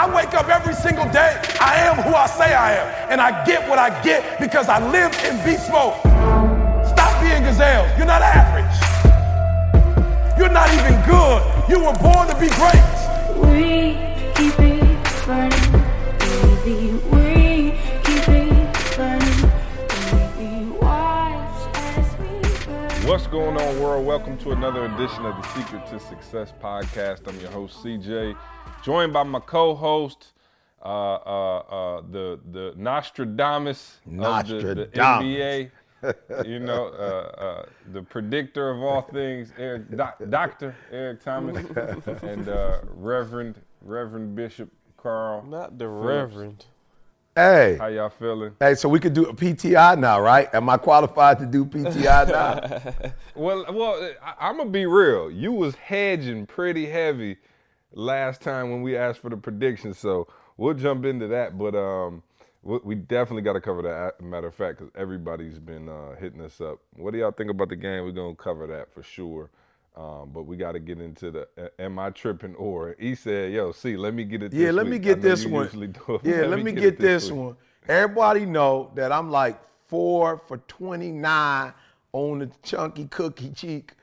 I wake up every single day. I am who I say I am. And I get what I get because I live in beast mode. Stop being gazelles. You're not average. You're not even good. You were born to be great. We keep it burning, baby. We keep it burning, baby. Watch as we burn. What's going on, world? Welcome to another edition of the Secret to Success podcast. I'm your host, CJ, joined by my co-host, uh, uh, uh, the the Nostradamus, of the, the NBA. you know, uh, uh, the predictor of all things, Eric, doc, Doctor Eric Thomas, and uh, Reverend Reverend Bishop Carl. Not the Phillips. Reverend. Hey, How y'all feeling? hey, so we could do a PTI now, right? Am I qualified to do PTI now? Well, well, I, I'm gonna be real. You was hedging pretty heavy last time when we asked for the predictions, so we'll jump into that. But um, we, definitely got to cover that. Matter of fact, because everybody's been uh, hitting us up. What do y'all think about the game? We're gonna cover that for sure. Um, but we got to get into the uh, am I tripping or he said, "Yo, see, let me get it." yeah, this let me week. I get this one. usually do it. Yeah, let, me get, it this week. one. Everybody know that I'm like four for 29 on the Chunky Cookie Cheek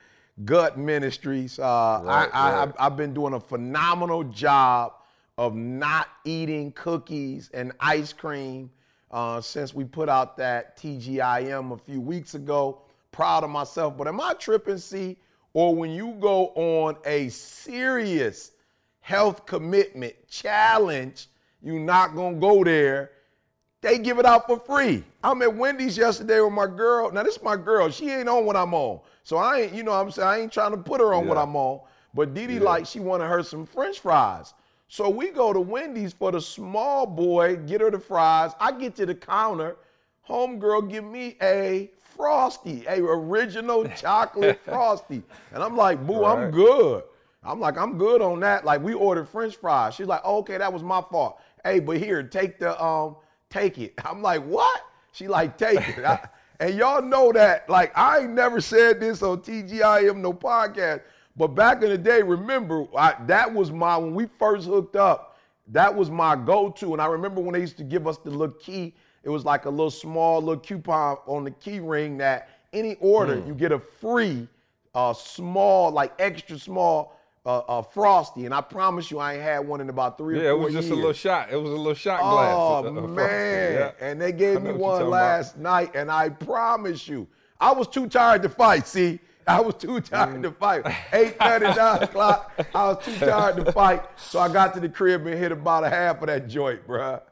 Gut Ministries. Uh, Right, I, I, right. I've, I've been doing a phenomenal job of not eating cookies and ice cream uh, since we put out that TGIM a few weeks ago. Proud of myself, but am I tripping, see? Or when you go on a serious health commitment challenge, you're not gonna go there. They give it out for free. I'm at Wendy's yesterday with my girl. Now this is my girl. She ain't on what I'm on. So I ain't, you know what I'm saying? I ain't trying to put her on what I'm on. But Didi like she wanted her some French fries. So we go to Wendy's for the small boy, get her the fries. I get to the counter. Homegirl give me a frosty, a original chocolate frosty. And I'm like, boo, I'm good. I'm like, I'm good on that. Like we ordered French fries. She's like, oh, okay, that was my fault. Hey, but here, take the um, take it. I'm like, what? She like, take it. I- and y'all know that, like, I ain't never said this on TGIM no podcast. But back in the day, remember, I, that was my when we first hooked up. That was my go-to. And I remember when they used to give us the little key. It was like a little small little coupon on the key ring that any order Hmm. you get a free uh, small, like extra small uh, uh, frosty, and I promise you, I ain't had one in about three Yeah, it was just years. a little shot. It was a little shot glass. Oh uh, man! Yeah. And they gave me one talking about. last night, and I promise you, I was too tired to fight. See, I was too tired to fight. Eight thirty, nine o'clock. I was too tired to fight, so I got to the crib and hit about a half of that joint, bruh.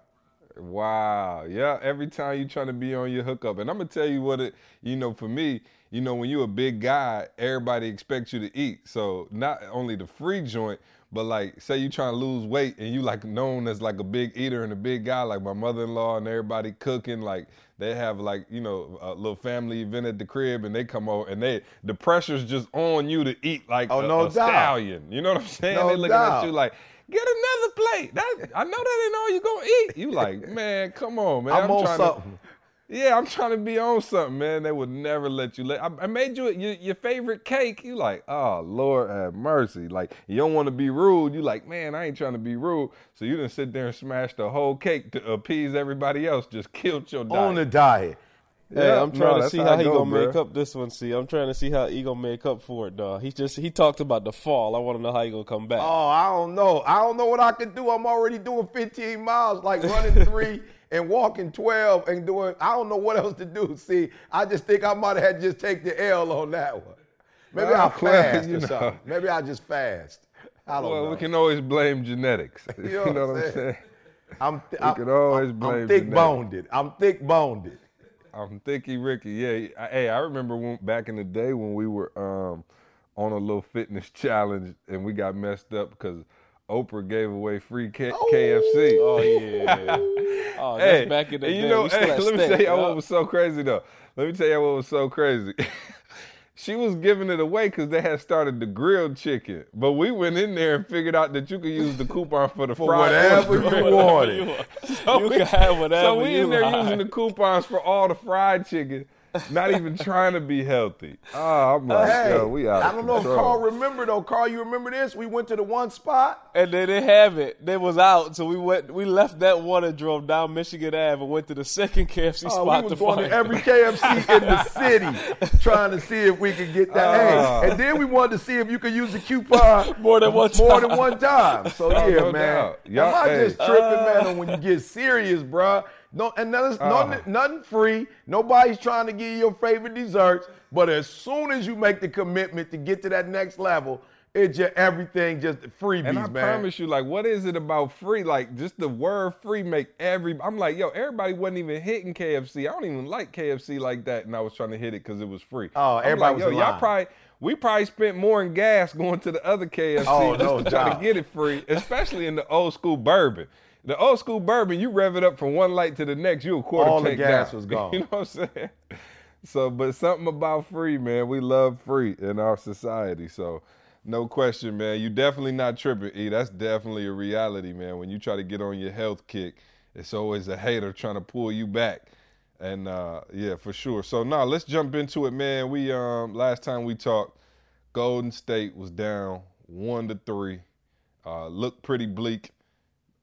Wow. Yeah. Every time you're trying to be on your hookup. And I'm gonna tell you what it, you know, for me, you know, when you're a big guy, everybody expects you to eat. So not only the free joint, but like say you trying to lose weight and you like known as like a big eater and a big guy, like my mother-in-law and everybody cooking, like they have like, you know, a little family event at the crib and they come over and they the pressure's just on you to eat like Oh, a, no a stallion. You know what I'm saying? No they looking doubt. at you like Get another plate. That I know that ain't all you gonna eat. You like, man, come on, man. I'm on trying something. To, yeah, I'm trying to be on something, man. They would never let you let. I, I made you your, your favorite cake. You like, oh Lord have mercy. Like you don't want to be rude. You like, man, I ain't trying to be rude. So you didn't sit there and smash the whole cake to appease everybody else. Just killed your diet. On the diet. Hey, Yeah, I'm no, trying to see how how, he go, gonna make up this one. See, I'm trying to see how he gonna make up for it, dog. He just he talked about the fall. I want to know how he gonna come back. Oh, I don't know. I don't know what I can do. I'm already doing 15 miles, like running three and walking 12 and doing, I don't know what else to do. See, I just think I might have had to just take the L on that one. Maybe I'll fast you or know. something. Maybe I'll just fast. I don't Well, know. we can always blame genetics. You know, know what what I'm I'm saying? I'm, th- we I'm, can always I'm, blame I'm thick genetics. boned. I'm thick boned. I'm Thicky Ricky. Yeah. I- Hey, I remember when, back in the day when we were um, on a little fitness challenge and we got messed up because Oprah gave away free K- KFC. Oh yeah. Oh, that's hey, back in the day. you know, hey, let me steak, tell you yup. what was so crazy though. Let me tell y'all what was so crazy. she was giving it away because they had started the grilled chicken, but we went in there and figured out that you could use the coupon for the For fried whatever you wanted. You can have whatever So we in there using the coupons for all the fried chicken. Not even trying to be healthy. Oh, I'm like, Hey, yo, we out. I don't know if. Carl remember though. Carl, you remember this? We went to the one spot. And they didn't have it. They was out, so we went. We left that one and drove down Michigan Ave and went to the second KFC Oh, spot we to was going find to every KFC in the city trying to see if we could get that. Ah. hey, and then we wanted to see if you could use the coupon More than one more time. than one time. So Oh, yeah, no man. doubt. I'm Y'all- not hey. just tripping, man. when you get serious, bruh. No, and nothing, nothing, uh. nothing free. Nobody's trying to give you your favorite desserts. But as soon as you make the commitment to get to that next level, it's just everything just freebies, And I man. promise you, like, what is it about free? Like, just the word free make every. I'm like, yo, everybody wasn't even hitting KFC. I don't even like KFC like that, and I was trying to hit it because it was free. Oh, I'm everybody like, was yo, y'all probably. We probably spent more in gas going to the other KFC Oh, just no to try to get it free, especially in the old school bourbon. The old school bourbon, you rev it up from one light to the next, you a quarter All the tank gas down. was gone. You know what I'm saying? So, but something about free, man. We love free in our society. So, no question, man. You definitely not tripping, E. That's definitely a reality, man. When you try to get on your health kick, it's always a hater trying to pull you back. And uh, yeah, for sure. So now let's jump into it, man. We um last time we talked, Golden State was down one to three. Uh, looked pretty bleak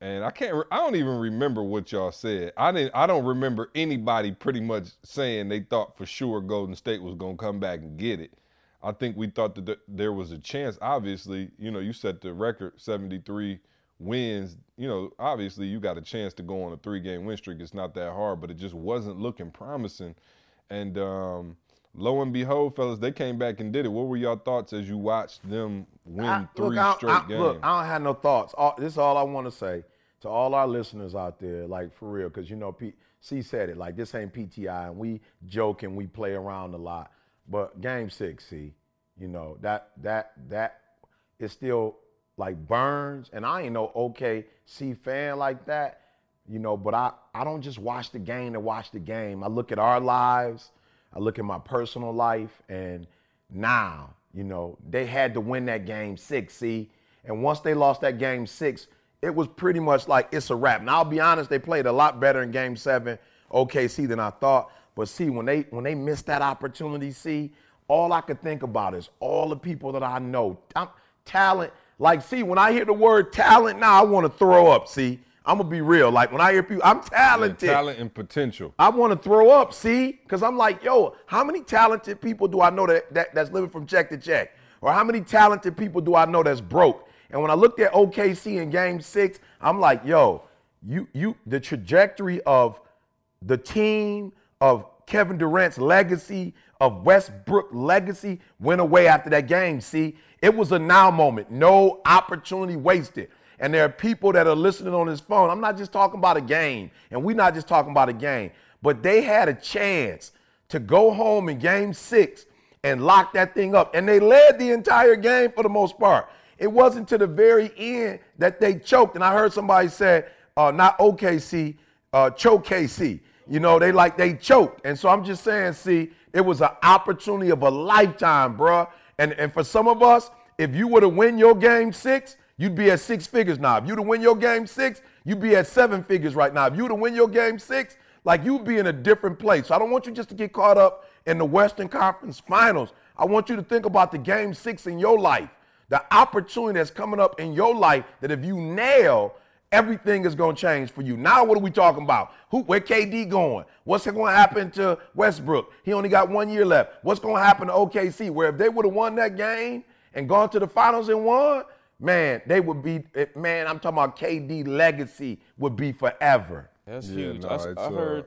and I can't. re- I don't even remember what y'all said. I didn't. I don't remember anybody pretty much saying they thought for sure Golden State was gonna come back and get it. I think we thought that th- there was a chance. Obviously, you know, you set the record, seventy three wins. You know, obviously you got a chance to go on a three game win streak. It's not that hard, but it just wasn't looking promising. And um, lo and behold, fellas, they came back and did it. What were y'all thoughts as you watched them win I- three look, I- straight I, games? Look, I don't have no thoughts. All, this is all I want to say to all our listeners out there, like for real, because you know, P, C said it. Like this ain't PTI, and we joke and we play around a lot. But Game Six, C, you know that that that is still like burns, and I ain't no OKC fan like that, you know. But I I don't just watch the game to watch the game. I look at our lives. I look at my personal life, and now, you know, they had to win that game six, see? And once they lost that game six, it was pretty much like it's a wrap. Now I'll be honest, they played a lot better in game seven, OKC, than I thought. But see, when they when they missed that opportunity, see, all I could think about is all the people that I know. I'm, talent, like, see, when I hear the word talent, now I want to throw up. See, I'm gonna be real. Like when I hear people, I'm talented. talent and potential. I want to throw up, see? Because I'm like, yo, how many talented people do I know that, that that's living from check to check? Or how many talented people do I know that's broke? And when I looked at OKC in game six, I'm like, yo, you you the trajectory of the team of Kevin Durant's legacy, of Westbrook legacy, went away after that game. See, it was a now moment, no opportunity wasted. And there are people that are listening on this phone. I'm not just talking about a game, and we're not just talking about a game, but they had a chance to go home in game six and lock that thing up. And they led the entire game for the most part. It wasn't to the very end that they choked. And I heard somebody say, uh, not OKC, uh, choke KC. You know, they like they choked. And so I'm just saying, see, it was an opportunity of a lifetime, bruh. And and for some of us, if you were to win your game six, you'd be at six figures now. If you to win your game six, you'd be at seven figures right now. If you to win your game six, like you'd be in a different place. So I don't want you just to get caught up in the Western Conference Finals. I want you to think about the game six in your life, the opportunity that's coming up in your life that if you nail, everything is going to change for you. Now, what are we talking about? Who, where KD going? What's going to happen to Westbrook? He only got one year left. What's going to happen to OKC? Where if they would have won that game and gone to the finals and won, man, they would be. Man, I'm talking about KD legacy would be forever. That's Yeah, huge. no, I, it's, I uh, heard.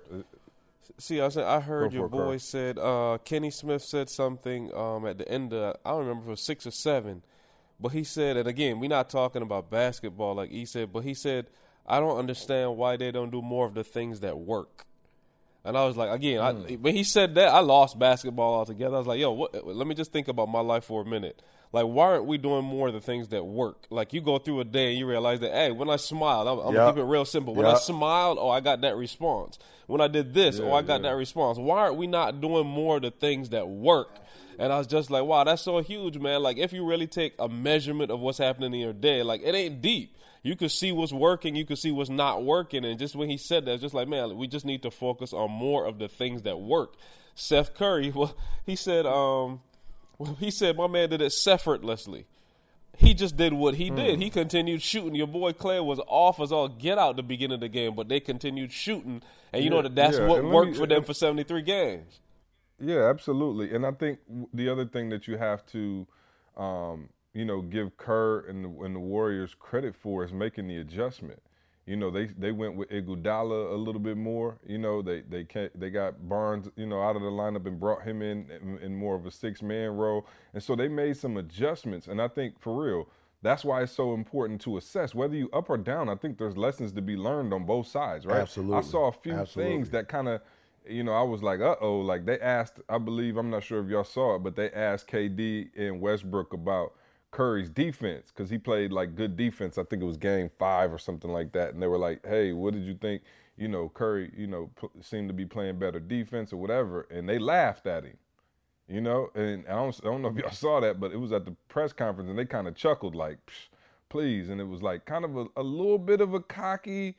See, I said I heard your for it, boy said uh, Kenny Smith said something um, at the end of I don't remember if it was six or seven, but he said, and again, we're not talking about basketball like he said, but he said, I don't understand why they don't do more of the things that work. And I was like, again, I, hmm. when he said that, I lost basketball altogether. I was like, yo, what, let me just think about my life for a minute. Like, why aren't we doing more of the things that work? Like, you go through a day and you realize that, hey, when I smiled, I'm, I'm gonna Yep. keep it real simple. When I smiled, oh, I got that response. When I did this, oh, I got yeah. that response. Why aren't we not doing more of the things that work? And I was just like, wow, that's so huge, man. Like, if you really take a measurement of what's happening in your day, like, it ain't deep. You could see what's working, you could see what's not working. And just when he said that, it's just like, man, we just need to focus on more of the things that work. Steph Curry. Well, he said, um, well, he said my man did it effortlessly. He just did what he did. He continued shooting. Your boy Clay was off as all get out the beginning of the game, but they continued shooting, and you know that that's yeah, what worked me- for them for seventy three games. Yeah, absolutely. And I think the other thing that you have to, um, you know, give Kerr and the, and the Warriors credit for is making the adjustment. You know, they they went with Iguodala a little bit more. You know, they they can they got Barnes, you know, out of the lineup and brought him in, in in more of a six man role, and so they made some adjustments. And I think for real, that's why it's so important to assess whether you up or down. I think there's lessons to be learned on both sides, right? Absolutely. I saw a few Absolutely. things that kind of you know, I was like, uh oh, like they asked, I believe, I'm not sure if y'all saw it, but they asked KD and Westbrook about Curry's defense because he played like good defense. I think it was game five or something like that. And they were like, hey, what did you think? You know, Curry, you know, p- seemed to be playing better defense or whatever. And they laughed at him, you know, and I don't, I don't know if y'all saw that, but it was at the press conference and they kind of chuckled like, please. And it was like kind of a, a little bit of a cocky,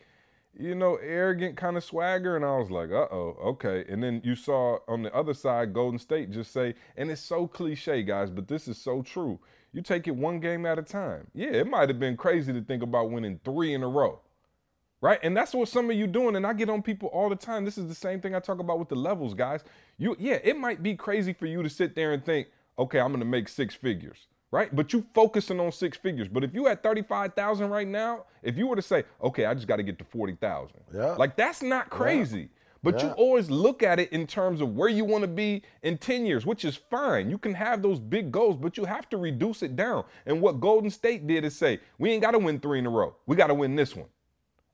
you know, arrogant kind of swagger. And I was like, uh oh, okay. And then you saw on the other side, Golden State just say, and it's so cliche, guys, but this is so true. You take it one game at a time. Yeah, it might have been crazy to think about winning three in a row. Right? And that's what some of you doing. And I get on people all the time. This is the same thing I talk about with the levels, guys. You yeah, it might be crazy for you to sit there and think, okay, I'm gonna make six figures. Right? But you focusing on six figures. But if you at 35,000 right now, if you were to say, okay, I just got to get to 40,000. Yeah. Like that's not crazy. But you always look at it in terms of where you want to be in 10 years, which is fine. You can have those big goals, but you have to reduce it down. And what Golden State did is say, we ain't got to win three in a row. We got to win this one.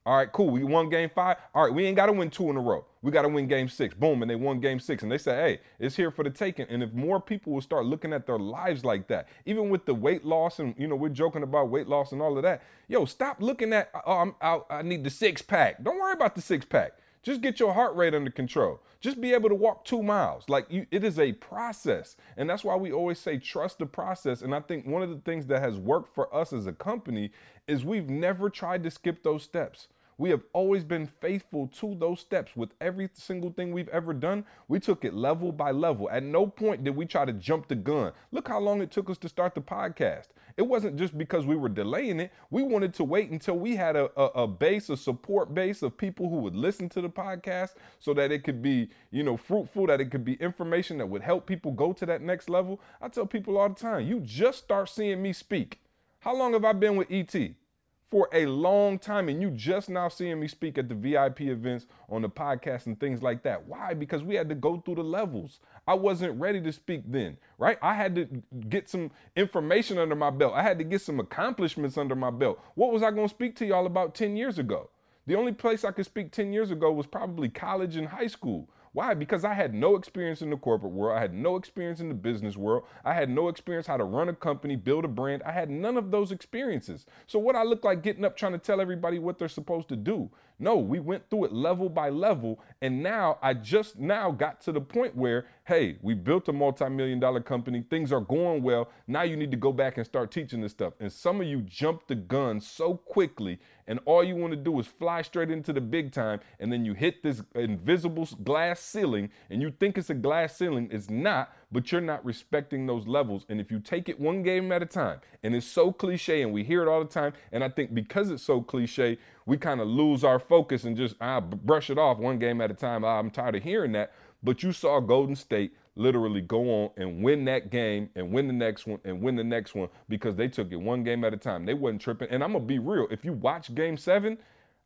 All right, cool. We won game five. All right, we ain't got to win two in a row. We got to win game six. Boom. And they won game six. And they said, hey, it's here for the taking. And if more people will start looking at their lives like that, even with the weight loss and, you know, we're joking about weight loss and all of that, yo, stop looking at, oh, I, I need the six pack. Don't worry about the six pack. Just get your heart rate under control. Just be able to walk two miles. Like you, it is a process. And that's why we always say trust the process. And I think one of the things that has worked for us as a company is we've never tried to skip those steps. We have always been faithful to those steps with every single thing we've ever done. We took it level by level. At no point did we try to jump the gun. Look how long it took us to start the podcast. It wasn't just because we were delaying it. We wanted to wait until we had a, a, a base, a support base of people who would listen to the podcast so that it could be, you know, fruitful, that it could be information that would help people go to that next level. I tell people all the time, you just start seeing me speak. How long have I been with ET? For a long time and you just now seeing me speak at the VIP events on the podcast and things like that. Why? Because we had to go through the levels. I wasn't ready to speak then, right? I had to get some information under my belt. I had to get some accomplishments under my belt. What was I going to speak to y'all about 10 years ago? The only place I could speak 10 years ago was probably college and high school. Why? Because I had no experience in the corporate world. I had no experience in the business world. I had no experience how to run a company, build a brand. I had none of those experiences. So what I look like getting up trying to tell everybody what they're supposed to do. No, we went through it level by level and now I just now got to the point where hey, we built a multi-million dollar company. Things are going well. Now you need to go back and start teaching this stuff. And some of you jump the gun so quickly and all you want to do is fly straight into the big time and then you hit this invisible glass ceiling and you think it's a glass ceiling it's not but you're not respecting those levels and if you take it one game at a time and it's so cliche and we hear it all the time and i think because it's so cliche we kind of lose our focus and just ah, brush it off one game at a time ah, i'm tired of hearing that but you saw golden state literally go on and win that game and win the next one and win the next one because they took it one game at a time. They wasn't tripping. And I'm gonna be real. If you watch game seven,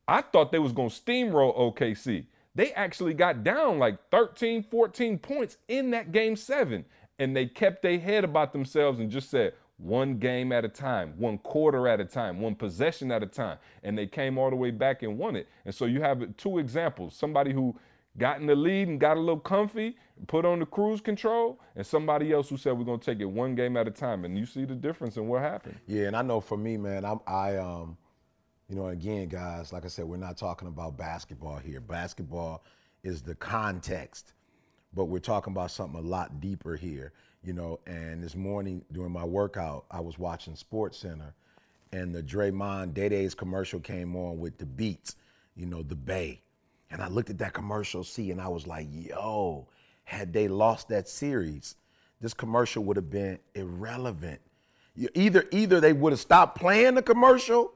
I thought they was gonna steamroll OKC. They actually got down like 13, 14 points in that game seven. And they kept their head about themselves and just said, one game at a time, one quarter at a time, one possession at a time. And they came all the way back and won it. And so you have two examples somebody who got in the lead and got a little comfy, put on the cruise control, and somebody else who said we're gonna take it one game at a time. And you see the difference in what happened. Yeah, and I know for me, man, I'm, I, um, you know, again, guys, like I said, we're not talking about basketball here. Basketball is the context, but we're talking about something a lot deeper here, you know. And this morning during my workout, I was watching Sports Center, and the Draymond Day Days commercial came on with the beats, you know, the Bay. And I looked at that commercial, see, and I was like, yo, had they lost that series, this commercial would have been irrelevant. Either either they would have stopped playing the commercial,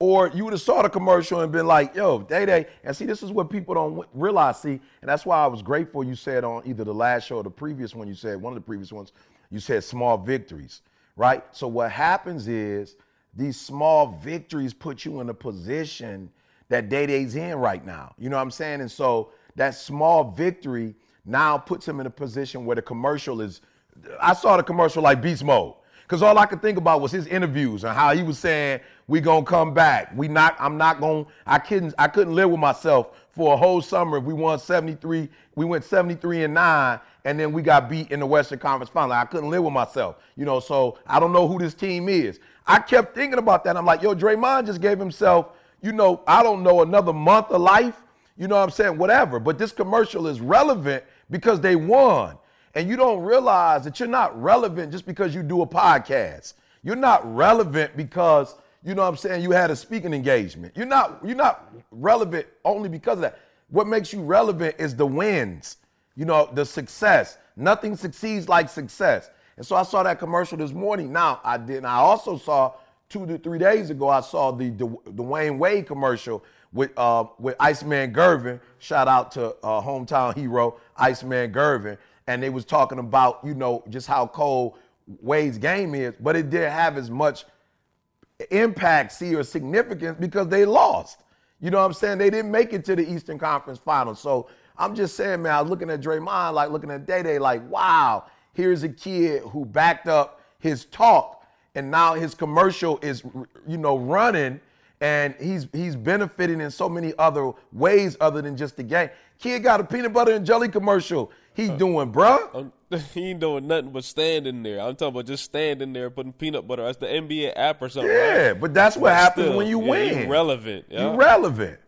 or you would have saw the commercial and been like, "Yo, Day Day." And see, this is what people don't realize. See, and that's why I was grateful you said on either the last show or the previous one. You said one of the previous ones. You said small victories, right? So what happens is these small victories put you in a position that Day Day's in right now. You know what I'm saying? And so that small victory now puts him in a position where the commercial is. I saw the commercial like beast mode. Cause all I could think about was his interviews and how he was saying we gonna come back. We not. I'm not gonna. I couldn't. I couldn't live with myself for a whole summer if we won 73. We went 73 and nine, and then we got beat in the Western Conference Final. I couldn't live with myself. You know. So I don't know who this team is. I kept thinking about that. I'm like, yo, Draymond just gave himself. You know, I don't know another month of life. You know what I'm saying? Whatever. But this commercial is relevant because they won and you don't realize that you're not relevant just because you do a podcast. You're not relevant because you know what I'm saying you had a speaking engagement. You're not you're not relevant only because of that. What makes you relevant is the wins. You know, the success. Nothing succeeds like success. And so I saw that commercial this morning. Now I did. I also saw two to three days ago. I saw the the, the Dwyane Wade commercial with uh, with Iceman Gervin. Shout out to uh, hometown hero Iceman Gervin and they was talking about you know just how cold Wade's game is, but it didn't have as much impact, see, or significance because they lost. You know what I'm saying? They didn't make it to the Eastern Conference Finals. So I'm just saying, man, I was looking at Draymond, like looking at Day Day, like, wow, here's a kid who backed up his talk, and now his commercial is, you know, running, and he's he's benefiting in so many other ways other than just the game. Kid got a peanut butter and jelly commercial. He's doing, bruh. Um, he ain't doing nothing but standing there. I'm talking about just standing there putting peanut butter. That's the NBA app or something. Yeah, right? but that's what But happens still, when you yeah, win. you relevant. Yeah. You relevant.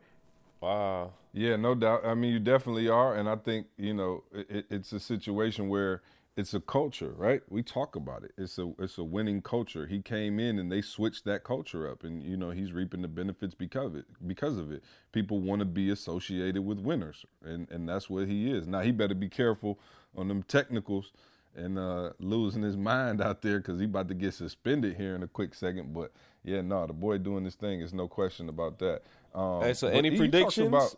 wow. Yeah, no doubt. I mean, you definitely are, and I think you know it, it's a situation where it's a culture, right? We talk about it. It's a it's a winning culture. He came in and they switched that culture up, and you know he's reaping the benefits because of it. Because of it, people want to be associated with winners, and and that's what he is. Now he better be careful on them technicals and uh, losing his mind out there because he about to get suspended here in a quick second. But yeah, no, the boy doing this thing is no question about that. Um, Hey, so any predictions? about-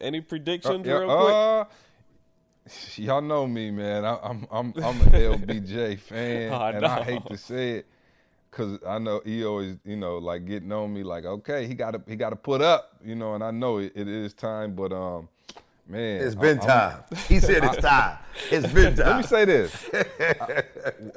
any predictions, yeah, real quick? uh, y'all know me, man. I, I'm I'm I'm an LBJ fan, I and I hate to say it, cause I know he always, you know, like getting on me, like, okay, he got to he got to put up, you know, and I know it, it is time, but um, man, It's been I'm- time. He said it's time. It's been time. Let me say this. I-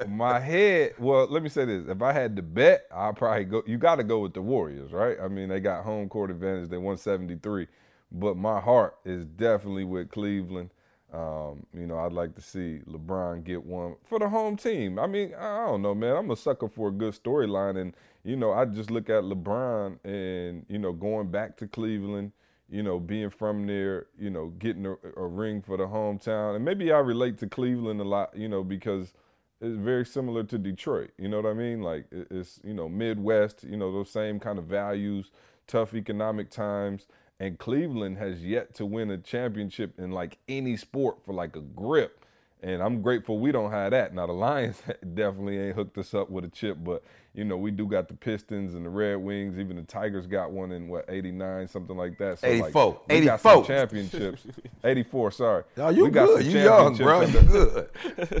my head, well, let me say this. If I had to bet, I'd probably go. You got to go with the Warriors, right? I mean, they got home court advantage. They won 73. But my heart is definitely with Cleveland. Um, you know, I'd like to see LeBron get one for the home team. I mean, I don't know, man. I'm a sucker for a good storyline. And, you know, I just look at LeBron and, you know, going back to Cleveland you know, being from there, you know, getting a, a ring for the hometown. And maybe I relate to Cleveland a lot, you know, because it's very similar to Detroit. You know what I mean? Like it's, you know, Midwest, you know, those same kind of values, tough economic times. And Cleveland has yet to win a championship in like any sport for like a grip. And I'm grateful we don't have that. Now the Lions definitely ain't hooked us up with a chip, but you know we do got the Pistons and the Red Wings. Even the Tigers got one in what '89, something like that. So, like, 84. got some 84. championships. '84, sorry. Oh, you we got good. some You young, bro. You good.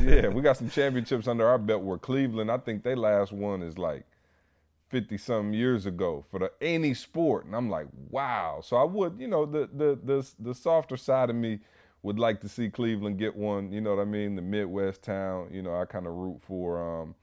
yeah, we got some championships under our belt. Where Cleveland, I think they last one is like fifty some years ago for the any sport, and I'm like, wow. So I would, you know, the the the the softer side of me would like to see Cleveland get one. You know what I mean? The Midwest town. You know, I kind of root for. um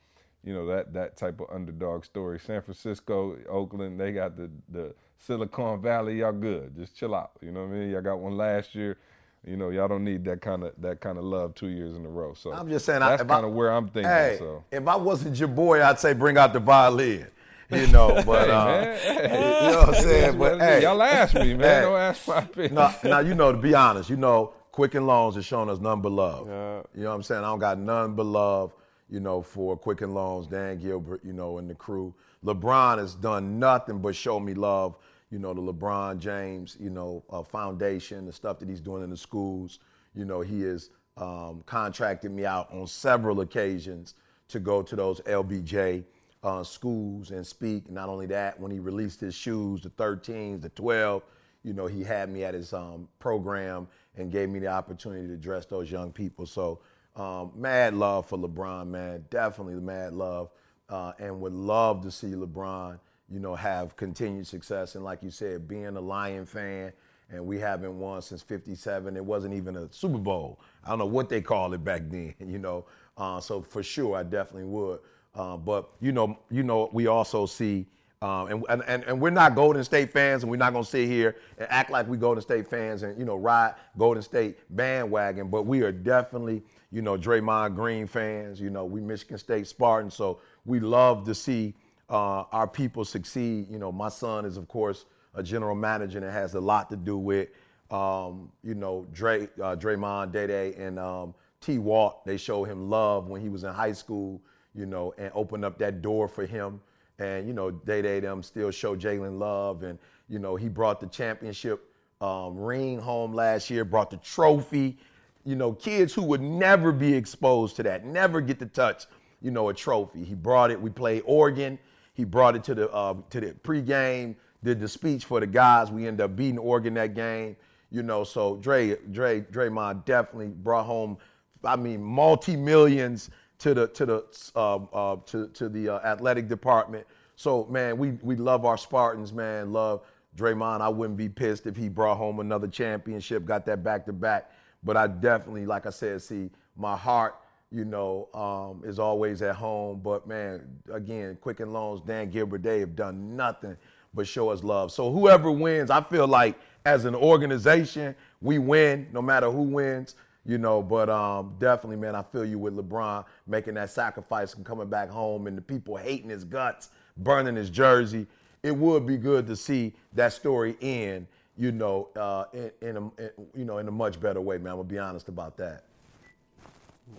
you know that that type of underdog story. San Francisco, Oakland, they got the the Silicon Valley. Y'all good? Just chill out. You know what I mean? Y'all got one last year. You know, y'all don't need that kind of that kind of love two years in a row. So I'm just saying. That's kind of where I'm thinking. Hey, so if I wasn't your boy, I'd say bring out the violin. You know, but uh, man. you know what I'm saying. But hey, y'all ask me, man. Hey. Don't ask my opinion. now, now you know to be honest, you know, Quicken Loans has shown us none but love. Yeah. You know what I'm saying? I don't got none but love, you know, for Quicken Loans, Dan Gilbert, you know, and the crew. LeBron has done nothing but show me love. You know, the LeBron James, you know, uh, foundation, the stuff that he's doing in the schools. You know, he is um, contracted me out on several occasions to go to those LBJ uh, schools and speak. Not only that, when he released his shoes, the 13s, the 12, you know, he had me at his um, program and gave me the opportunity to address those young people. So, um, mad love for LeBron, man. Definitely mad love. Uh, and would love to see LeBron, you know, have continued success. And like you said, being a Lion fan, and we haven't won since 57. It wasn't even a Super Bowl. I don't know what they called it back then, you know. Uh, so for sure, I definitely would. Uh, but you know, you know, we also see, um, and, and and we're not Golden State fans, and we're not gonna sit here and act like we Golden State fans and you know ride Golden State bandwagon. But we are definitely, you know, Draymond Green fans. You know, we Michigan State Spartans, so we love to see uh, our people succeed. You know, my son is of course a general manager, and it has a lot to do with, um, you know, Dre, uh, Draymond, Day and um, T. Walt. They showed him love when he was in high school you know, and open up that door for him. And, you know, Day Day them still show Jalen love. And, you know, he brought the championship um, ring home last year, brought the trophy. You know, kids who would never be exposed to that, never get to touch, you know, a trophy. He brought it. We played Oregon. He brought it to the uh, to the pregame. Did the speech for the guys. We ended up beating Oregon that game. You know, so Dre, Dre, Draymond definitely brought home. I mean, multi millions to the to the uh, uh, to to the uh, athletic department. So man, we we love our Spartans, man. Love Draymond. I wouldn't be pissed if he brought home another championship, got that back to back. But I definitely, like I said, see my heart, you know, um, is always at home. But man, again, Quicken Loans, Dan Gilbert, they have done nothing but show us love. So whoever wins, I feel like as an organization, we win no matter who wins you know. But um, definitely, man, I feel you with LeBron making that sacrifice and coming back home, and the people hating his guts, burning his jersey. It would be good to see that story end, you know, uh, in, in, a in, you know in a much better way, man. I'm gonna be honest about that.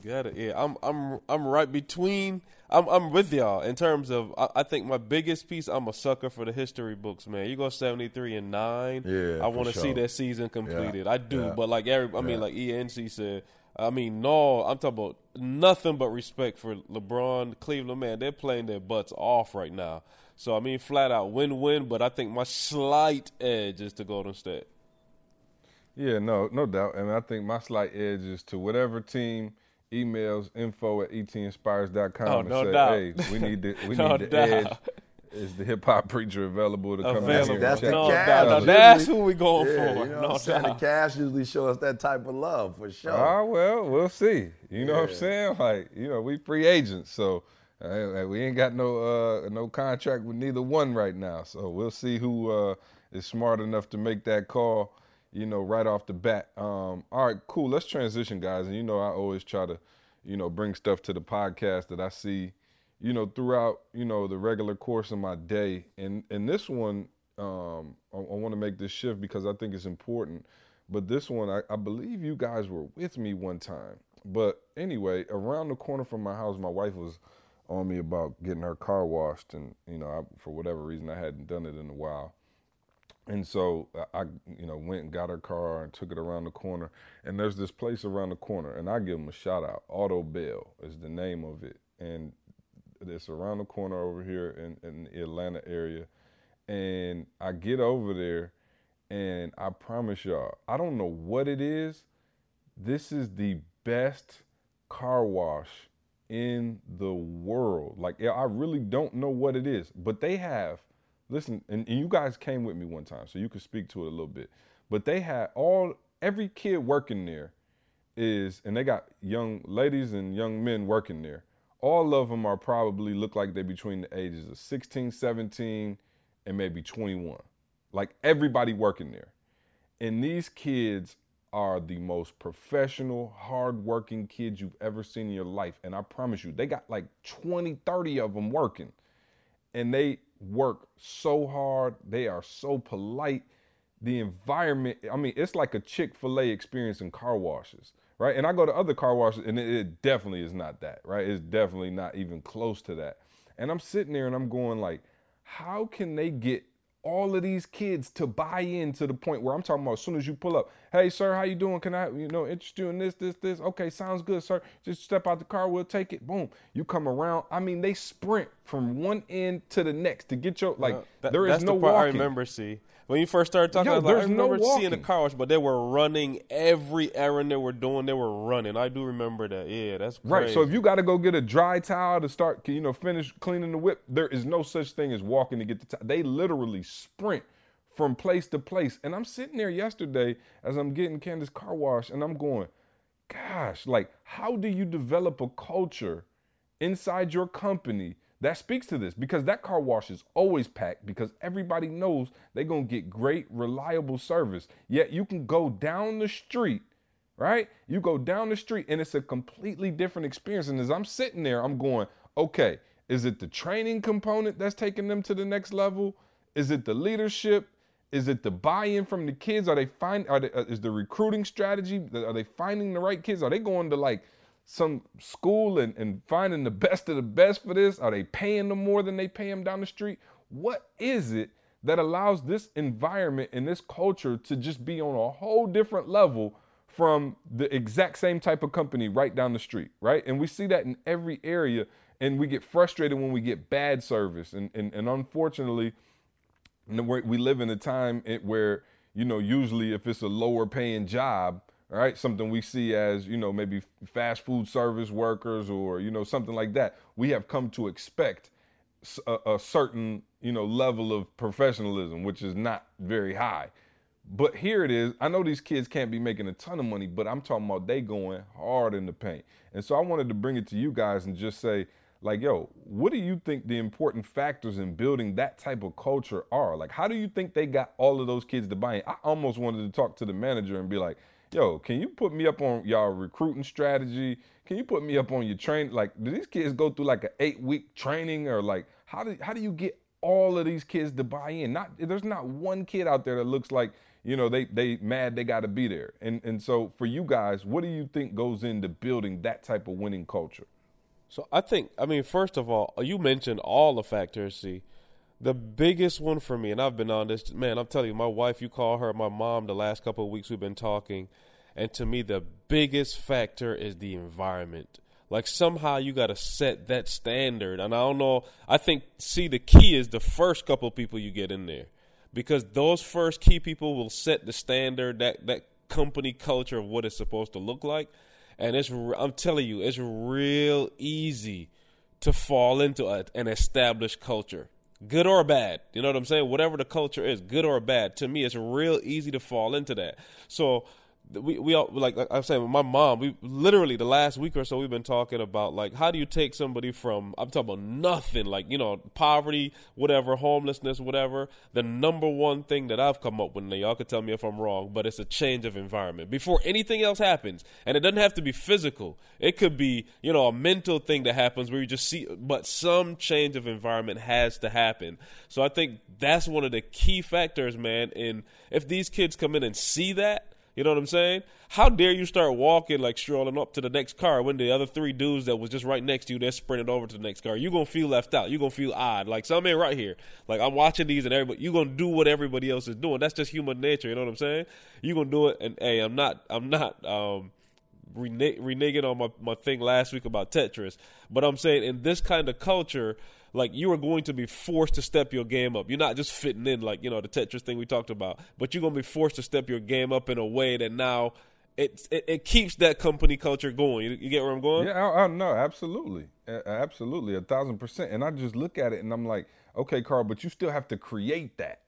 Got it. Yeah, I'm I'm I'm right between. I'm I'm with y'all in terms of. I, I, think my biggest piece. I'm a sucker for the history books, man. You go 73 and nine. Yeah, I want to sure. see that season completed. Yeah, I do, yeah, but like every, I mean, like ENC said. I mean, no, I'm talking about nothing but respect for LeBron, Cleveland, man. They're playing their butts off right now. So I mean, flat out win-win. But I think my slight edge is to Golden State. Yeah, no, no doubt. And I think my slight edge is to whatever team emails info at etinspires.com Oh, and no say, doubt. hey, we need the we No need the doubt. edge. Is the hip hop preacher available to come in Available. here and That's check the no cash. doubt. Now that's who we going yeah, for. You know what I'm saying? The Cavs usually show us that type of love for sure. Ah, well, we'll see. You know what I'm saying? Like, you know, we free agents, so uh, we ain't got no uh, no contract with neither one right now. So we'll see who uh, is smart enough to make that call. You know, right off the bat. Um, all right, cool. Let's transition, guys. And you know, I always try to, you know, bring stuff to the podcast that I see, you know, throughout, you know, the regular course of my day. And and this one, um, I, I want to make this shift because I think it's important. But this one, I, I believe you guys were with me one time. But anyway, around the corner from my house, my wife was on me about getting her car washed, and you know, I, for whatever reason, I hadn't done it in a while. And so I, I, you know, went and got her car and took it around the corner. And there's this place around the corner, and I give them a shout out. Autobell is the name of it, and it's around the corner over here in, in the Atlanta area. And I get over there, and I promise y'all, I don't know what it is. This is the best car wash in the world. Like, I really don't know what it is, but they have listen, and, and you guys came with me one time, so you could speak to it a little bit. But they had all every kid working there is, and they got young ladies and young men working there. All of them are probably look like they're between the ages of 16, 17, and maybe 21. Like everybody working there. And these kids are the most professional, hardworking kids you've ever seen in your life. And I promise you, they got like 20, 30 of them working and they work so hard. They are so polite. The environment, I mean, it's like a Chick fil A experience in car washes, right? And I go to other car washes, and it, it definitely is not that, right? It's definitely not even close to that. And I'm sitting there and I'm going, like, how can they get all of these kids to buy in to the point where I'm talking about as soon as you pull up, hey sir, how you doing? Can I, you know, interest you in this, this, this? Okay, sounds good, sir. Just step out the car, we'll take it. Boom. You come around. I mean, they sprint from one end to the next to get your like. That- there is that's no the part walking. I remember. See, when you first started talking, Yo, I, was like, I there's no remember seeing the car wash, but they were running every errand they were doing. They were running. I do remember that. Yeah, that's crazy. Right. So if you got to go get a dry towel to start, you know, finish cleaning the whip, there is no such thing as walking to get the towel. They literally sprint from place to place. And I'm sitting there yesterday as I'm getting Candace car wash, and I'm going, gosh, like, how do you develop a culture inside your company that speaks to this? Because that car wash is always packed because everybody knows they're going to get great, reliable service. Yet you can go down the street right? You go down the street and it's a completely different experience. And as I'm sitting there, I'm going, okay, is it the training component that's taking them to the next level? Is it the leadership? Is it the buy-in from the kids? Are they find? Are they, uh, is the recruiting strategy? Are they finding the right kids? Are they going to like some school and, and finding the best of the best for this? Are they paying them more than they pay them down the street? What is it that allows this environment and this culture to just be on a whole different level from the exact same type of company right down the street, right? And we see that in every area, and we get frustrated when we get bad service. And and, and unfortunately, we live in a time where you know usually if it's a lower paying job right something we see as you know maybe fast food service workers or you know something like that we have come to expect a certain you know level of professionalism which is not very high but here it is. I know these kids can't be making a ton of money, but I'm talking about they going hard in the paint. And so I wanted to bring it to you guys and just say, like, yo, what do you think the important factors in building that type of culture are? Like, how do you think they got all of those kids to buy in? I almost wanted to talk to the manager and be like, yo, can you put me up on y'all recruiting strategy? Can you put me up on your train? Like, do these kids go through like an eight week training or like how do how do you get all of these kids to buy in? Not there's not one kid out there that looks like you know they they mad they got to be there. And and so for you guys, what do you think goes into building that type of winning culture? So I think, I mean, first of all, you mentioned all the factors. See, the biggest one for me, and I've been on this, man. I'm telling you, my wife, you call her my mom. The last couple of weeks we've been talking, and to me, the biggest factor is the environment. Like somehow you got to set that standard, and I don't know. I think, see, the key is the first couple of people you get in there, because those first key people will set the standard, that that company culture of what it's supposed to look like and it's I'm telling you, it's real easy to fall into a, an established culture, good or bad. You know what I'm saying? Whatever the culture is, good or bad, to me, it's real easy to fall into that. So we we all, like, like I'm saying, with my mom, we literally the last week or so we've been talking about like how do you take somebody from I'm talking about nothing, like you know poverty, whatever, homelessness, whatever. The number one thing that I've come up with, now y'all could tell me if I'm wrong, but it's a change of environment before anything else happens, and it doesn't have to be physical. It could be you know a mental thing that happens where you just see, but some change of environment has to happen. So I think that's one of the key factors, man. In if these kids come in and see that. You know what I'm saying? How dare you start walking like strolling up to the next car when the other three dudes that was just right next to you they're sprinting over to the next car? You're gonna feel left out. You're gonna feel odd. Like some man right here. Like I'm watching these and everybody. You gonna do what everybody else is doing. That's just human nature. You know what I'm saying? You gonna do it. And hey, I'm not. I'm not. Um, rene- reneging on my, my thing last week about Tetris, but I'm saying in this kind of culture, like you are going to be forced to step your game up. You're not just fitting in like you know the Tetris thing we talked about, but you're gonna be forced to step your game up in a way that now it it, it keeps that company culture going. You, you get where I'm going? Yeah, I, I no, absolutely, A- absolutely, a thousand percent. And I just look at it and I'm like, okay, Carl, but you still have to create that.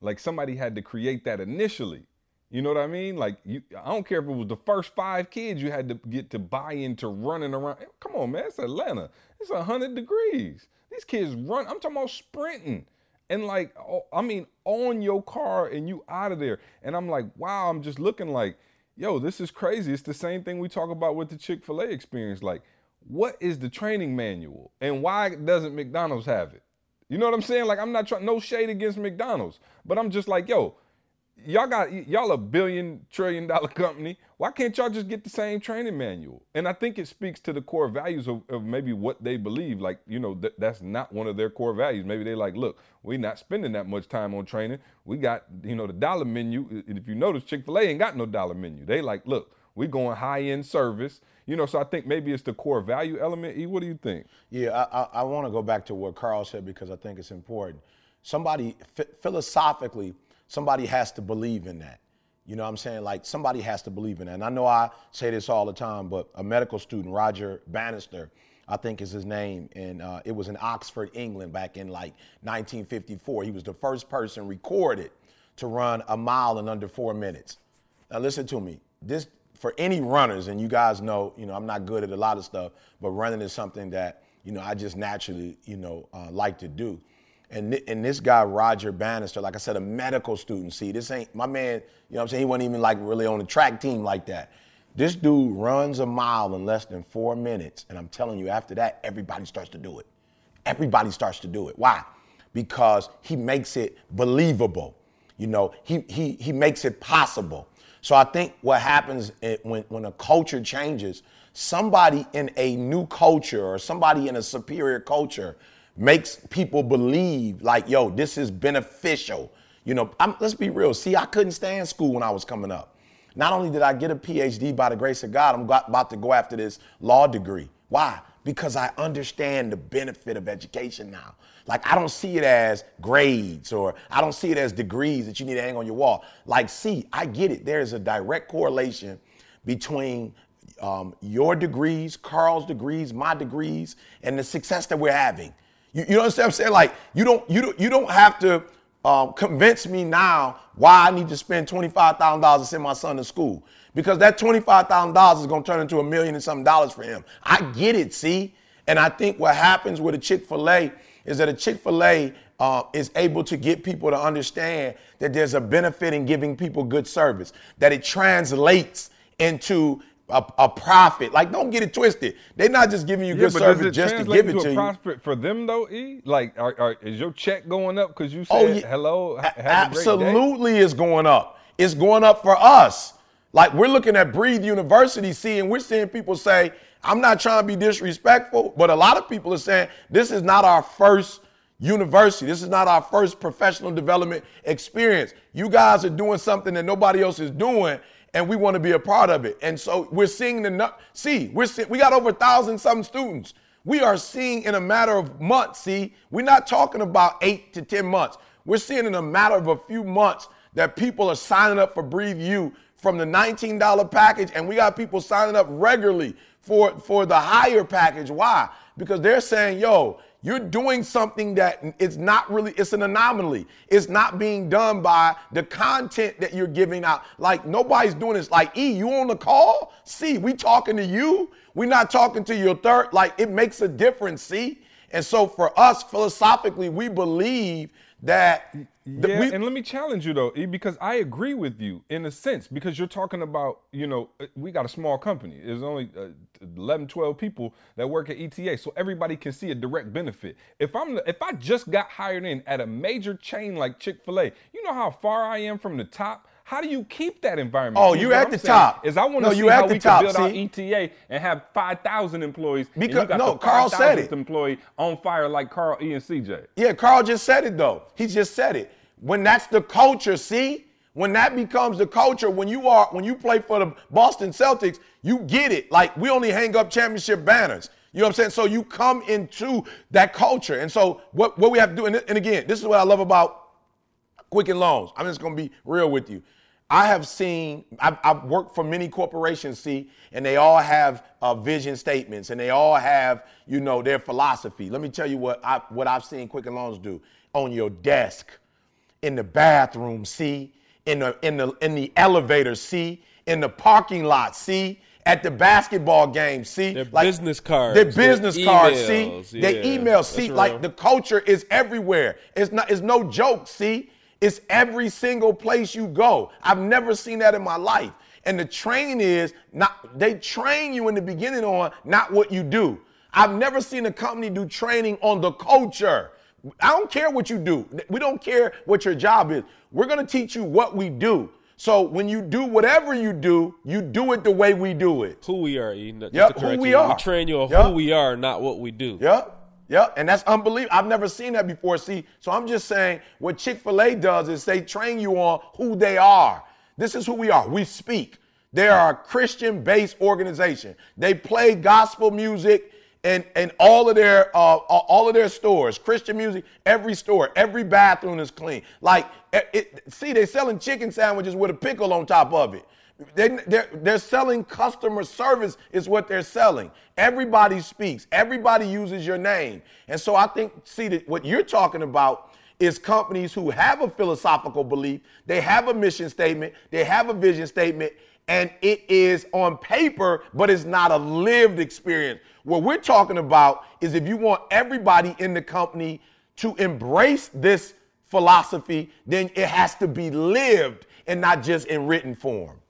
Like somebody had to create that initially. You know what I mean? Like you, I don't care if it was the first five kids you had to get to buy into running around. Come on, man, it's Atlanta. It's hundred degrees. These kids run. I'm talking about sprinting. And like, oh, I mean, on your car and you out of there. And I'm like, wow, I'm just looking like, yo, this is crazy. It's the same thing we talk about with the Chick fil A experience. Like, what is the training manual? And why doesn't McDonald's have it? You know what I'm saying? Like, I'm not trying, no shade against McDonald's, but I'm just like, yo, y'all got y'all a billion trillion dollar company. Why can't y'all just get the same training manual? And I think it speaks to the core values of, of maybe what they believe. Like you know th- that's not one of their core values. Maybe they like, look, we're not spending that much time on training. We got you know the dollar menu. And if you notice, Chick Fil A ain't got no dollar menu. They like, look, we going high end service. You know, so I think maybe it's the core value element. E, what do you think? Yeah, I, I, I want to go back to what Carl said because I think it's important. Somebody, ph- philosophically, somebody has to believe in that. You know what I'm saying? Like somebody has to believe in that. And I know I say this all the time, but a medical student, Roger Bannister, I think is his name, and uh, it was in Oxford, England, back in like 1954. He was the first person recorded to run a mile in under four minutes. Now listen to me. This for any runners, and you guys know, you know, I'm not good at a lot of stuff, but running is something that you know I just naturally, you know, uh, like to do. And, and this guy, Roger Bannister, like I said, a medical student. See, this ain't my man, you know what I'm saying? He wasn't even like really on the track team like that. This dude runs a mile in less than four minutes. And I'm telling you, after that, everybody starts to do it. Everybody starts to do it. Why? Because he makes it believable. You know, he, he, he makes it possible. So I think what happens eh, when, when a culture changes, somebody in a new culture or somebody in a superior culture makes people believe like, yo, this is beneficial. You know, I'm, let's be real. See, I couldn't stand school when I was coming up. Not only did I get a PhD by the grace of God, I'm got, about to go after this law degree. Why? Because I understand the benefit of education now. Like, I don't see it as grades or I don't see it as degrees that you need to hang on your wall. Like, see, I get it. There is a direct correlation between um, your degrees, Carl's degrees, my degrees, and the success that we're having. You, you understand what I'm saying? Like, you don't, you don't, you don't have to um, convince me now why I need to spend $25,000 to send my son to school. Because that $25,000 is going to turn into a million and something dollars for him. I get it, see? And I think what happens with a Chick fil A is that a Chick fil A uh, is able to get people to understand that there's a benefit in giving people good service, that it translates into a, a profit. Like, don't get it twisted. They're not just giving you good service just to give it into to a you. profit for them though? E, like, are, are, is your check going up because you oh, said Oh, yeah. hello? A- have a great day? Absolutely, it's going up. It's going up for us. Like we're looking at Breathe University, seeing we're seeing people say, "I'm not trying to be disrespectful," but a lot of people are saying this is not our first university. This is not our first professional development experience. You guys are doing something that nobody else is doing, and we want to be a part of it. And so we're seeing the see we're see, we got over a thousand some students. We are seeing in a matter of months. See, we're not talking about eight to ten months. We're seeing in a matter of a few months that people are signing up for Breathe You from the $19 package, and we got people signing up regularly for, for the higher package. Why? Because they're saying, yo, you're doing something that it's not really, it's an anomaly. It's not being done by the content that you're giving out. Like nobody's doing this. Like, E, you on the call? C, we talking to you. We're not talking to your third. Like, it makes a difference, see? And so for us, philosophically, we believe that that Yeah, we, and let me challenge you though, because I agree with you in a sense, because you're talking about, you know, uh, we got a small company. There's only uh, 11, 12 people that work at ETA, so everybody can see a direct benefit. If I'm, if I just got hired in at a major chain like Chick Fil A, you know how far I am from the top. How do you keep that environment? Oh, you what at I'm the top. Is I want No, to see at how the we top, can build our? ETA and have 5,000 employees. Because- no, Carl said 5,000th it. employee on fire like Carl E and CJ. Yeah, Carl just said it though. He just said it. When that's the culture, see? When that becomes the culture, when you are when you play for the Boston Celtics, you get it. Like we only hang up championship banners. You know what I'm saying? So you come into that culture. And so what, what we have to do, and, and again, this is what I love about Quicken Loans. I'm just gonna be real with you. I have seen, I've, I've worked for many corporations, see, and they all have uh, vision statements and they all have, you know, their philosophy. Let me tell you what, I, what I've seen Quicken Loans do on your desk, in the bathroom, see, in the, in the, in the elevator, see, in the parking lot, see, at the basketball game, see, Their business cards, their their business cards, see, emails, they yeah, emails, that's see, real. like the culture is everywhere. It's not, it's no joke, see. It's every single place you go. I've never seen that in my life. And the training is not, they train you in the beginning on not what you do. I've never seen a company do training on the culture. I don't care what you do. We don't care what your job is. We're going to teach you what we do. So when you do whatever you do, you do it the way we do it. Who we are, Eden. Yep, who we you. are. We train you on Yep. who we are, not what we do. Yep. Yep. And that's unbelievable. I've never seen that before. See, so I'm just saying what Chick fil A does is they train you on who they are. This is who we are. We speak. They are a Christian based organization. They play gospel music in, in all of their uh, all of their stores. Christian music, every store, every bathroom is clean. Like, it, see, they're selling chicken sandwiches with a pickle on top of it. They, they're, they're selling customer service is what they're selling. Everybody speaks. Everybody uses your name. And so I think, see, that what you're talking about is companies who have a philosophical belief, they have a mission statement, they have a vision statement, and it is on paper, but it's not a lived experience. What we're talking about is if you want everybody in the company to embrace this philosophy, then it has to be lived and not just in written form.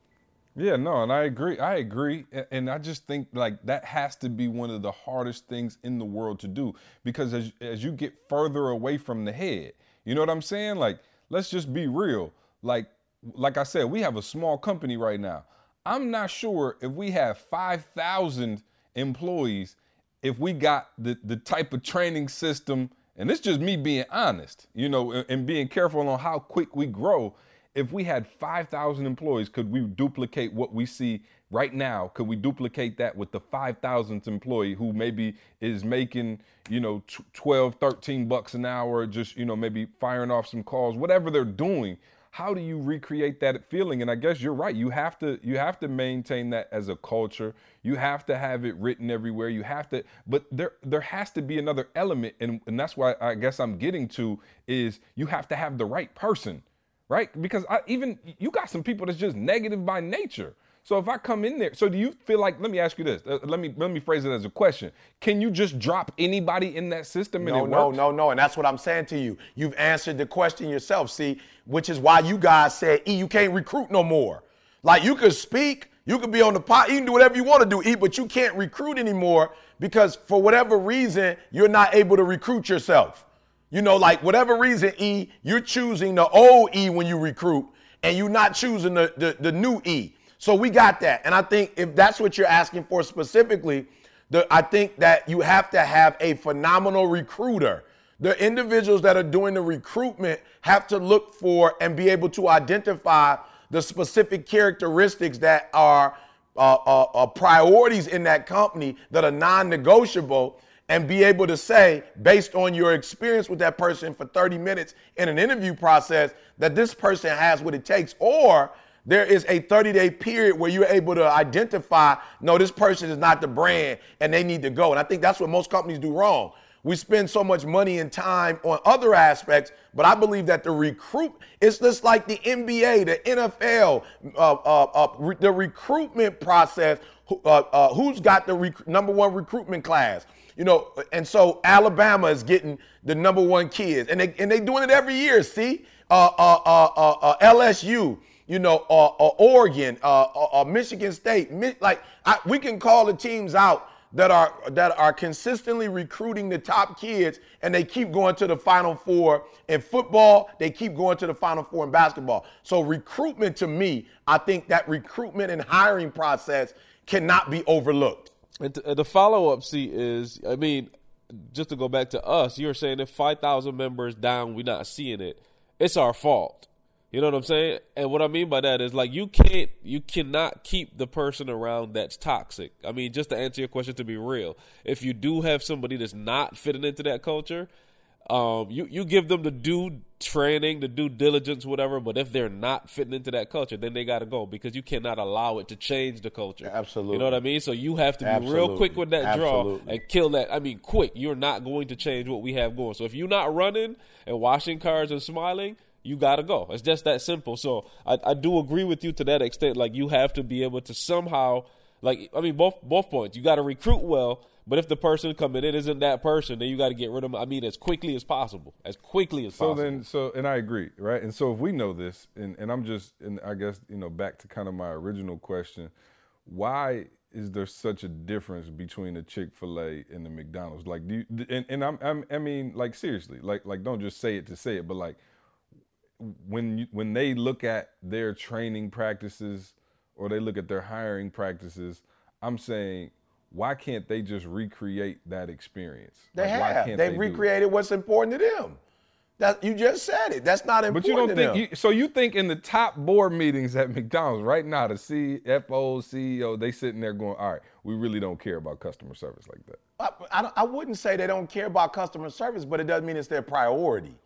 Yeah, no, and I agree. I agree, and I just think like that has to be one of the hardest things in the world to do because as as you get further away from the head, you know what I'm saying? Like, let's just be real. Like, like I said, we have a small company right now. I'm not sure if we have five thousand employees, if we got the the type of training system, and it's just me being honest, you know, and- and being careful on how quick we grow if we had 5,000 employees, could we duplicate what we see right now? Could we duplicate that with the 5,000th employee who maybe is making, you know, 12, 13 bucks an hour, just, you know, maybe firing off some calls, whatever they're doing? How do you recreate that feeling? And I guess you're right. You have to you have to maintain that as a culture. You have to have it written everywhere. You have to, but there there has to be another element, and, and that's why I guess I'm getting to is you have to have the right person right? Because I, even you got some people that's just negative by nature. So if I come in there, so do you feel like? Let me ask you this. Uh, let me let me phrase it as a question. Can you just drop anybody in that system and No, it no, works? no, no. And that's what I'm saying to you. You've answered the question yourself, see, which is why you guys said, E, you can't recruit no more. Like you could speak, you could be on the pot, you can do whatever you want to do, E, but you can't recruit anymore because for whatever reason, you're not able to recruit yourself. You know, like whatever reason, E, you're choosing the old E when you recruit, and you're not choosing the, the, the new E. So we got that. And I think if that's what you're asking for specifically, the, I think that you have to have a phenomenal recruiter. The individuals that are doing the recruitment have to look for and be able to identify the specific characteristics that are uh, uh, uh, priorities in that company that are non negotiable and be able to say, based on your experience with that person for 30 minutes in an interview process, that this person has what it takes. Or there is a 30 day period where you're able to identify, no, this person is not the brand and they need to go. And I think that's what most companies do wrong. We spend so much money and time on other aspects, but I believe that the recruit, it's just like the NBA, the NFL, uh, uh, uh, re- the recruitment process. Uh, uh, who's got the rec- number one recruitment class? You know, and so Alabama is getting the number one kids, and they and they doing it every year. See, uh, uh, uh, uh, uh, LSU, you know, uh, uh, Oregon, uh, Michigan State. Like I, we can call the teams out that are that are consistently recruiting the top kids, and they keep going to the Final Four in football. They keep going to the Final Four in basketball. So recruitment, to me, I think that recruitment and hiring process cannot be overlooked. And the follow up, see, is I mean, just to go back to us, you're saying if 5,000 members down, we're not seeing it. It's our fault. You know what I'm saying? And what I mean by that is like you can't, you cannot keep the person around that's toxic. I mean, just to answer your question, to be real, if you do have somebody that's not fitting into that culture, um, you you give them the due training, the due diligence, whatever. But if they're not fitting into that culture, then they got to go because you cannot allow it to change the culture. Absolutely. You know what I mean? So you have to be real quick with that draw Absolutely. and kill that. I mean, quick. You're not going to change what we have going. So if you're not running and washing cars and smiling, you got to go. It's just that simple. So I, I do agree with you to that extent. Like you have to be able to somehow, like I mean, both both points. You got to recruit well. But if the person coming in isn't that person, then you got to get rid of them. I mean, as quickly as possible, as quickly as So possible. So then, so and I agree, right? And so if we know this, and, and I'm just, and I guess you know, back to kind of my original question, why is there such a difference between the Chick Fil A and the McDonald's? Like, do you, and, and I'm, I'm I mean, like seriously, like like don't just say it to say it, but like when you, when they look at their training practices or they look at their hiring practices, I'm saying, why can't they just recreate that experience? They Like, have. They do recreated what's important to them. That you just said it. That's not important. But you don't to think them. you, so? You think in the top board meetings at McDonald's right now, the CFO, CEO, they sitting there going, "All right, we really don't care about customer service like that." I, I, I wouldn't say they don't care about customer service, but it doesn't mean it's their priority.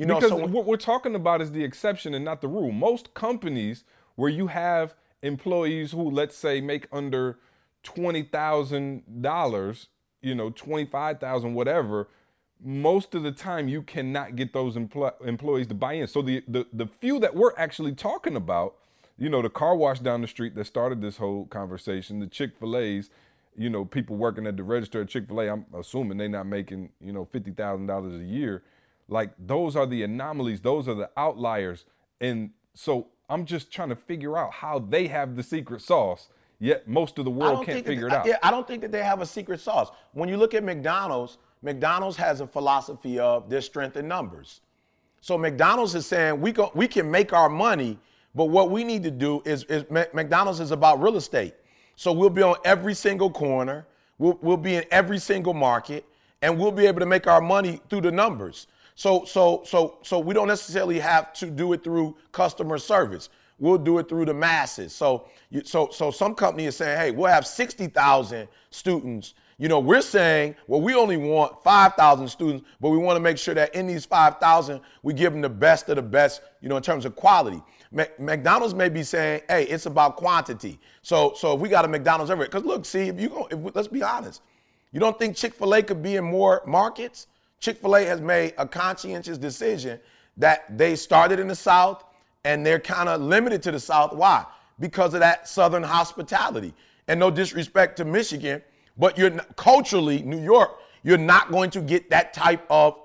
You know, because so what we're talking about is the exception and not the rule. Most companies where you have employees who, let's say, make under twenty thousand dollars, you know, twenty five thousand, whatever. Most of the time, you cannot get those empl- employees to buy in. So the, the the few that we're actually talking about, you know, the car wash down the street that started this whole conversation, the Chick Fil A's, you know, people working at the register at Chick Fil A. I'm assuming they're not making, you know, fifty thousand dollars a year. Like those are the anomalies. Those are the outliers. And so I'm just trying to figure out how they have the secret sauce. Yet most of the world can't figure they- it out. Yeah, I don't think that they have a secret sauce. When you look at McDonald's, McDonald's has a philosophy of their strength in numbers. So McDonald's is saying we go, we can make our money, but what we need to do is, is McDonald's is about real estate. So we'll be on every single corner, we'll, we'll be in every single market, and we'll be able to make our money through the numbers. So so so so we don't necessarily have to do it through customer service. We'll do it through the masses. So you, so so some company is saying, hey, we'll have sixty thousand students. You know, we're saying, well, we only want 5,000 students, but we want to make sure that in these 5,000, we give them the best of the best, you know, in terms of quality. McDonald's may be saying, hey, it's about quantity. So, so if we got a McDonald's everywhere, because look, see, if you go, if, let's be honest, you don't think Chick fil A could be in more markets? Chick fil A has made a conscientious decision that they started in the South and they're kind of limited to the South. Why? Because of that Southern hospitality. And no disrespect to Michigan, but you're culturally New York. You're not going to get that type of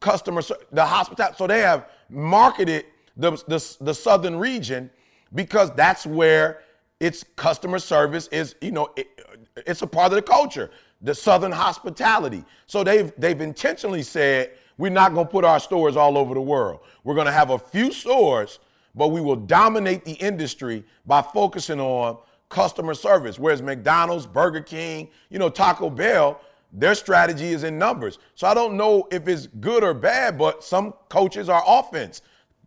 customer the hospitality. So they have marketed the, the the southern region because that's where its customer service is. You know, it, it's a part of the culture, the southern hospitality. So they've they've intentionally said we're not going to put our stores all over the world. We're going to have a few stores, but we will dominate the industry by focusing on customer service. Whereas McDonald's, Burger King, you know, Taco Bell, their strategy is in numbers. So I don't know if it's good or bad, but some coaches are offense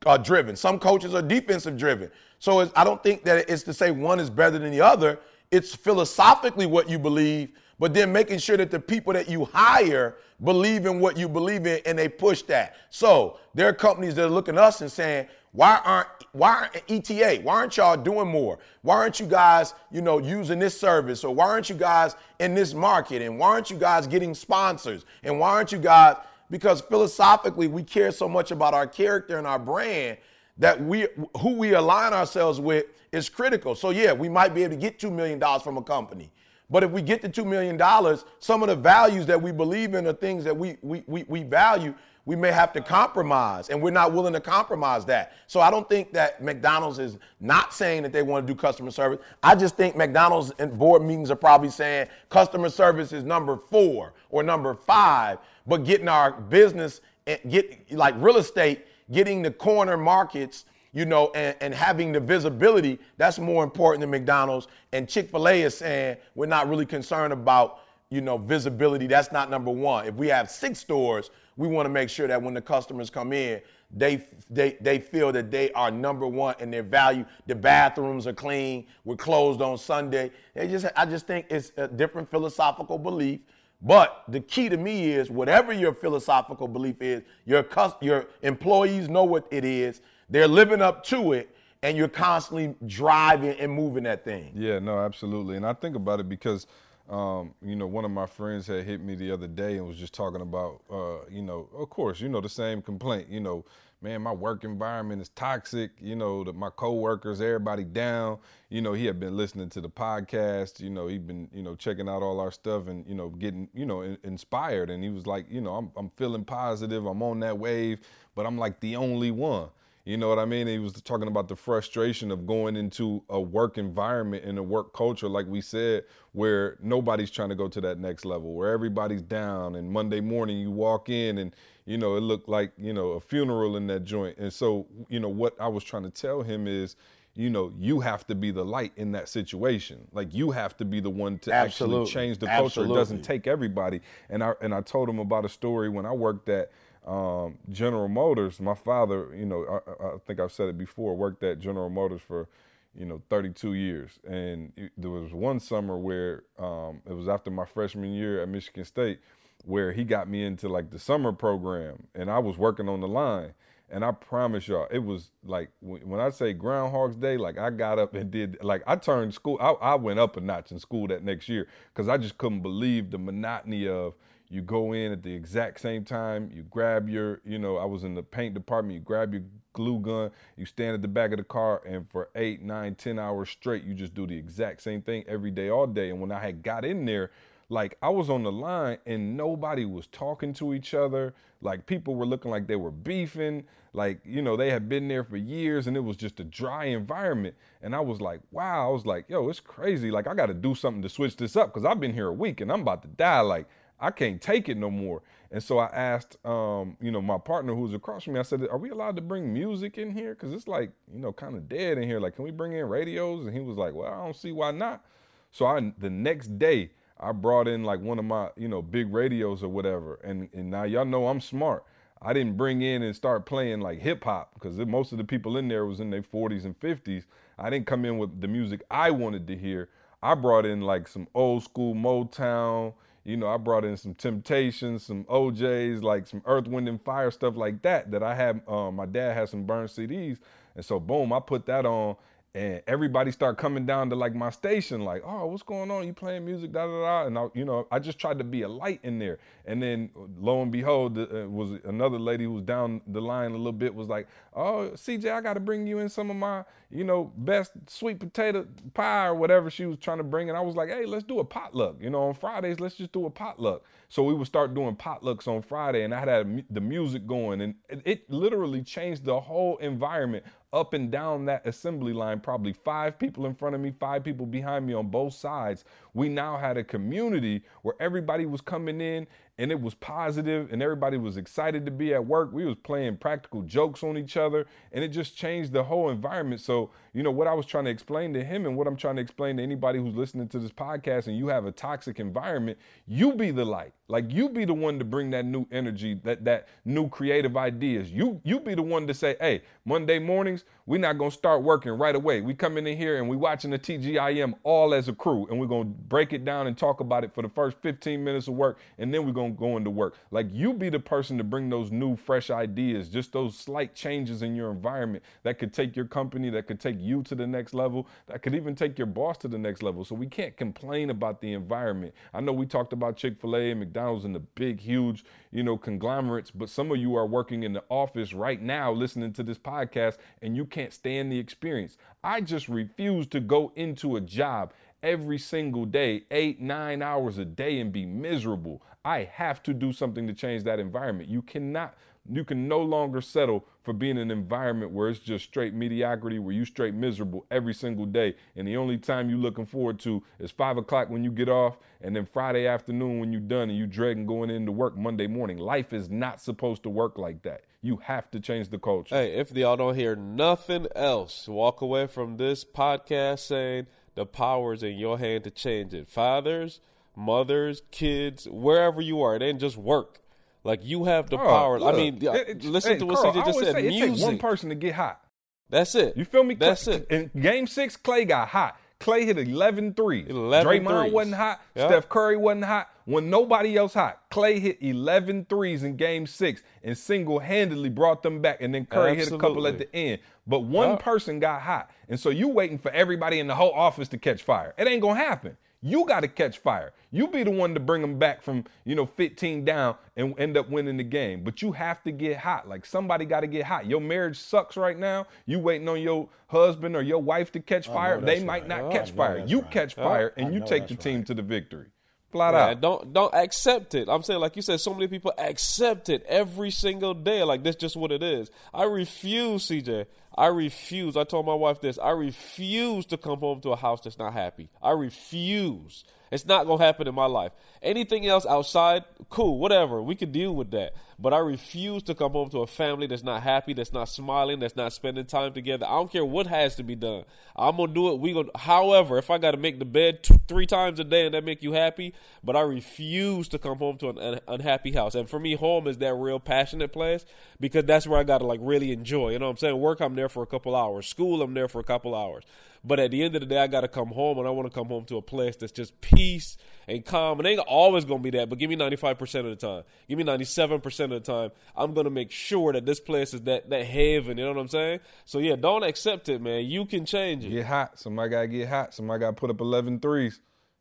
uh, driven, some coaches are defensive driven. So I don't think that it's to say one is better than the other. It's philosophically what you believe, but then making sure that the people that you hire believe in what you believe in and they push that. So there are companies that are looking at us and saying, why aren't why aren't ETA? Why aren't y'all doing more? Why aren't you guys, you know, using this service? Or why aren't you guys in this market? And why aren't you guys getting sponsors? And why aren't you guys because philosophically we care so much about our character and our brand that we who we align ourselves with is critical. So yeah, we might be able to get two million dollars from a company. But if we get the two million dollars, some of the values that we believe in are things that we, we we we value. We may have to compromise, and we're not willing to compromise that. So I don't think that McDonald's is not saying that they want to do customer service. I just think McDonald's and board meetings are probably saying customer service is number four or number five, but getting our business and get like real estate, getting the corner markets you know, and, and having the visibility, that's more important than McDonald's. And Chick fil A is saying we're not really concerned about, you know, visibility. That's not number one. If we have six stores, we want to make sure that when the customers come in, they, they, they feel that they are number one in their value. The bathrooms are clean. We're closed on Sunday. They just, I just think it's a different philosophical belief. But the key to me is whatever your philosophical belief is, your, cus- your employees know what it is. They're living up to it, and you're constantly driving and moving that thing. Yeah, no, absolutely. And I think about it because, um, you know, one of my friends had hit me the other day and was just talking about, uh, you know, of course, you know, the same complaint. You know, man, my work environment is toxic. You know, the, my coworkers, everybody down. You know, he had been listening to the podcast. You know, he'd been, you know, checking out all our stuff and, you know, getting, you know, in, inspired. And he was like, you know, I'm, I'm feeling positive. I'm on that wave, but I'm like the only one You know what I mean? He was talking about the frustration of going into a work environment and a work culture, like we said, where nobody's trying to go to that next level, where everybody's down. And Monday morning you walk in and, you know, it looked like, you know, a funeral in that joint. And so, you know, what I was trying to tell him is, you know, you have to be the light in that situation. Like you have to be the one to Absolutely. actually change the culture. It doesn't take everybody. And I and I told him about a story when I worked at um, General Motors. My father, you know, I, I think I've said it before, worked at General Motors for, you know, 32 years. And it- there was one summer where um, it was after my freshman year at Michigan State, where he got me into like the summer program, and I was working on the line. And I promise y'all, it was like when I say Groundhog's Day, like I got up and did, like I turned school, I, I went up a notch in school that next year because I just couldn't believe the monotony of you go in at the exact same time, you grab your, you know, I was in the paint department, you grab your glue gun, you stand at the back of the car, and for eight, nine, ten hours straight, you just do the exact same thing every day, all day. And when I had got in there, like I was on the line and nobody was talking to each other. Like people were looking like they were beefing. Like, you know, they had been there for years and it was just a dry environment. And I was like, wow, I was like, yo, it's crazy. Like I got to do something to switch this up because I've been here a week and I'm about to die. Like I can't take it no more. And so I asked, um, you know, my partner who was across from me, I said, are we allowed to bring music in here? Because it's like, you know, kind of dead in here. Like, can we bring in radios? And he was like, well, I don't see why not. So I the next day I brought in like one of my you know big radios or whatever, and and now y'all know I'm smart. I didn't bring in and start playing like hip hop because most of the people in there was in their 40s and 50s. I didn't come in with the music I wanted to hear. I brought in like some old school Motown. You know, I brought in some Temptations, some O'Jays, like some Earth, Wind, and Fire stuff like that. That I had. Um, my dad had some burned CDs, and so boom, I put that on, and everybody start coming down to like my station, like, oh, what's going on? You playing music, da da da. And I, you know, I just tried to be a light in there. And then lo and behold, uh, was another lady who was down the line a little bit was like, oh, CJ, I got to bring you in some of my, you know, best sweet potato pie or whatever she was trying to bring. And I was like, hey, let's do a potluck. You know, on Fridays, let's just do a potluck. So we would start doing potlucks on Friday, and I had the music going, and it, it literally changed the whole environment up and down that assembly line. Probably five people in front of me, five people behind me on both sides. We now had a community where everybody was coming in, and it was positive, and everybody was excited to be at work. We was playing practical jokes on each other, and it just changed the whole environment. So you know what I was trying to explain to him, and what I'm trying to explain to anybody who's listening to this podcast, and you have a toxic environment, you be the light. Like you be the one to bring that new energy, that that new creative ideas. You you be the one to say, hey, Monday mornings, we're not gonna start working right away. We coming in here and we watching the TGIM all as a crew, and we're gonna break it down and talk about it for the first 15 minutes of work, and then we're gonna go into work. Like you be the person to bring those new, fresh ideas, just those slight changes in your environment that could take your company, that could take you to the next level, that could even take your boss to the next level. So we can't complain about the environment. I know we talked about Chick-fil-A and McDonald's and the big, huge, you know, conglomerates, but some of you are working in the office right now listening to this podcast and you can't stand the experience. I just refuse to go into a job every single day, eight, nine hours a day, and be miserable. I have to do something to change that environment. You cannot, you can no longer settle for being in an environment where it's just straight mediocrity, where you straight miserable every single day. And the only time you're looking forward to is five o'clock when you get off, and then Friday afternoon when you're done and you dreading going into work Monday morning. Life is not supposed to work like that. You have to change the culture. Hey, if y'all don't hear nothing else, walk away from this podcast saying the power is in your hand to change it. Fathers, mothers, kids, wherever you are, it ain't just work. Like you have the power. I mean, it- listen hey, to what Carl, CJ just said. say, It takes one person to get hot. That's it. You feel me? That's Clay- it. In game six, Clay got hot. Clay hit 11 threes. 11 Draymond threes. wasn't hot. Yeah. Steph Curry wasn't hot. When nobody else hot, Clay hit 11 threes in game six and single handedly brought them back. And then Curry hit a couple at the end. But one Yeah. person got hot. And so you waiting for everybody in the whole office to catch fire. It ain't going to happen. You got to catch fire. You be the one to bring them back from, you know, 15 down and end up winning the game. But you have to get hot. Like somebody got to get hot. Your marriage sucks right now. You waiting on your husband or your wife to catch fire. They might right. not I catch fire. that's You right. catch fire and you take the that's team to the victory. Flat Man, out. don't don't accept it. I'm saying, like you said, so many people accept it every single day. Like this, just what it is. I refuse, CJ. I refuse. I told my wife this. I refuse to come home to a house that's not happy. I refuse. It's not gonna happen in my life. Anything else outside, cool, whatever. We can deal with that. But I refuse to come home to a family that's not happy, that's not smiling, that's not spending time together. I don't care what has to be done. I'm gonna do it. We gonna. However, if I got to make the bed three times a day and that make you happy, but I refuse to come home to an un- unhappy house. And for me, home is that real passionate place because that's where I gotta like really enjoy. You know what I'm saying? Work, I'm there for a couple hours. School, I'm there for a couple hours. But at the end of the day, I got to come home, and I want to come home to a place that's just peace and calm. And it ain't always going to be that, but give me 95% of the time. Give me 97% of the time. I'm going to make sure that this place is that, that heaven. You know what I'm saying? So, yeah, don't accept it, man. You can change it. Get hot. Somebody gotta get hot. Somebody gotta put up 11 threes.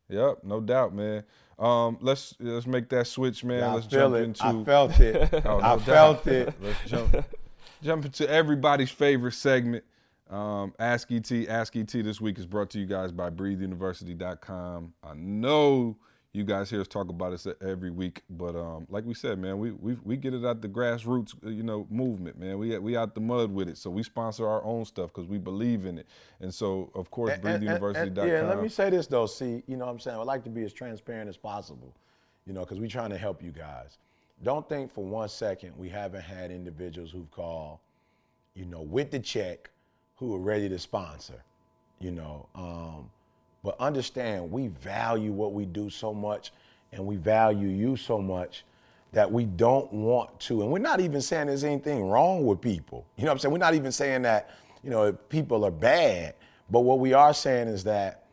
Yep, no doubt, man. Um, let's let's make that switch, man. I let's jump it. into. I felt it. Oh, no I doubt. felt it. Let's jump jump into everybody's favorite segment. Um, Ask ET. Ask ET this week is brought to you guys by BreatheUniversity.com. I know you guys hear us talk about this every week, but um, like we said, man, we we we get it out the grassroots, uh, you know, movement, man. We we out the mud with it, so we sponsor our own stuff because we believe in it. And so, of course, BreatheUniversity.com. Yeah, let me say this though. See, you know what I'm saying? I'd like to be as transparent as possible, you know, because we're trying to help you guys. Don't think for one second we haven't had individuals who've called, you know, with the check who are ready to sponsor, you know. Um, but understand we value what we do so much and we value you so much that we don't want to. And we're not even saying there's anything wrong with people. You know what I'm saying? We're not even saying that, you know, people are bad. But what we are saying is that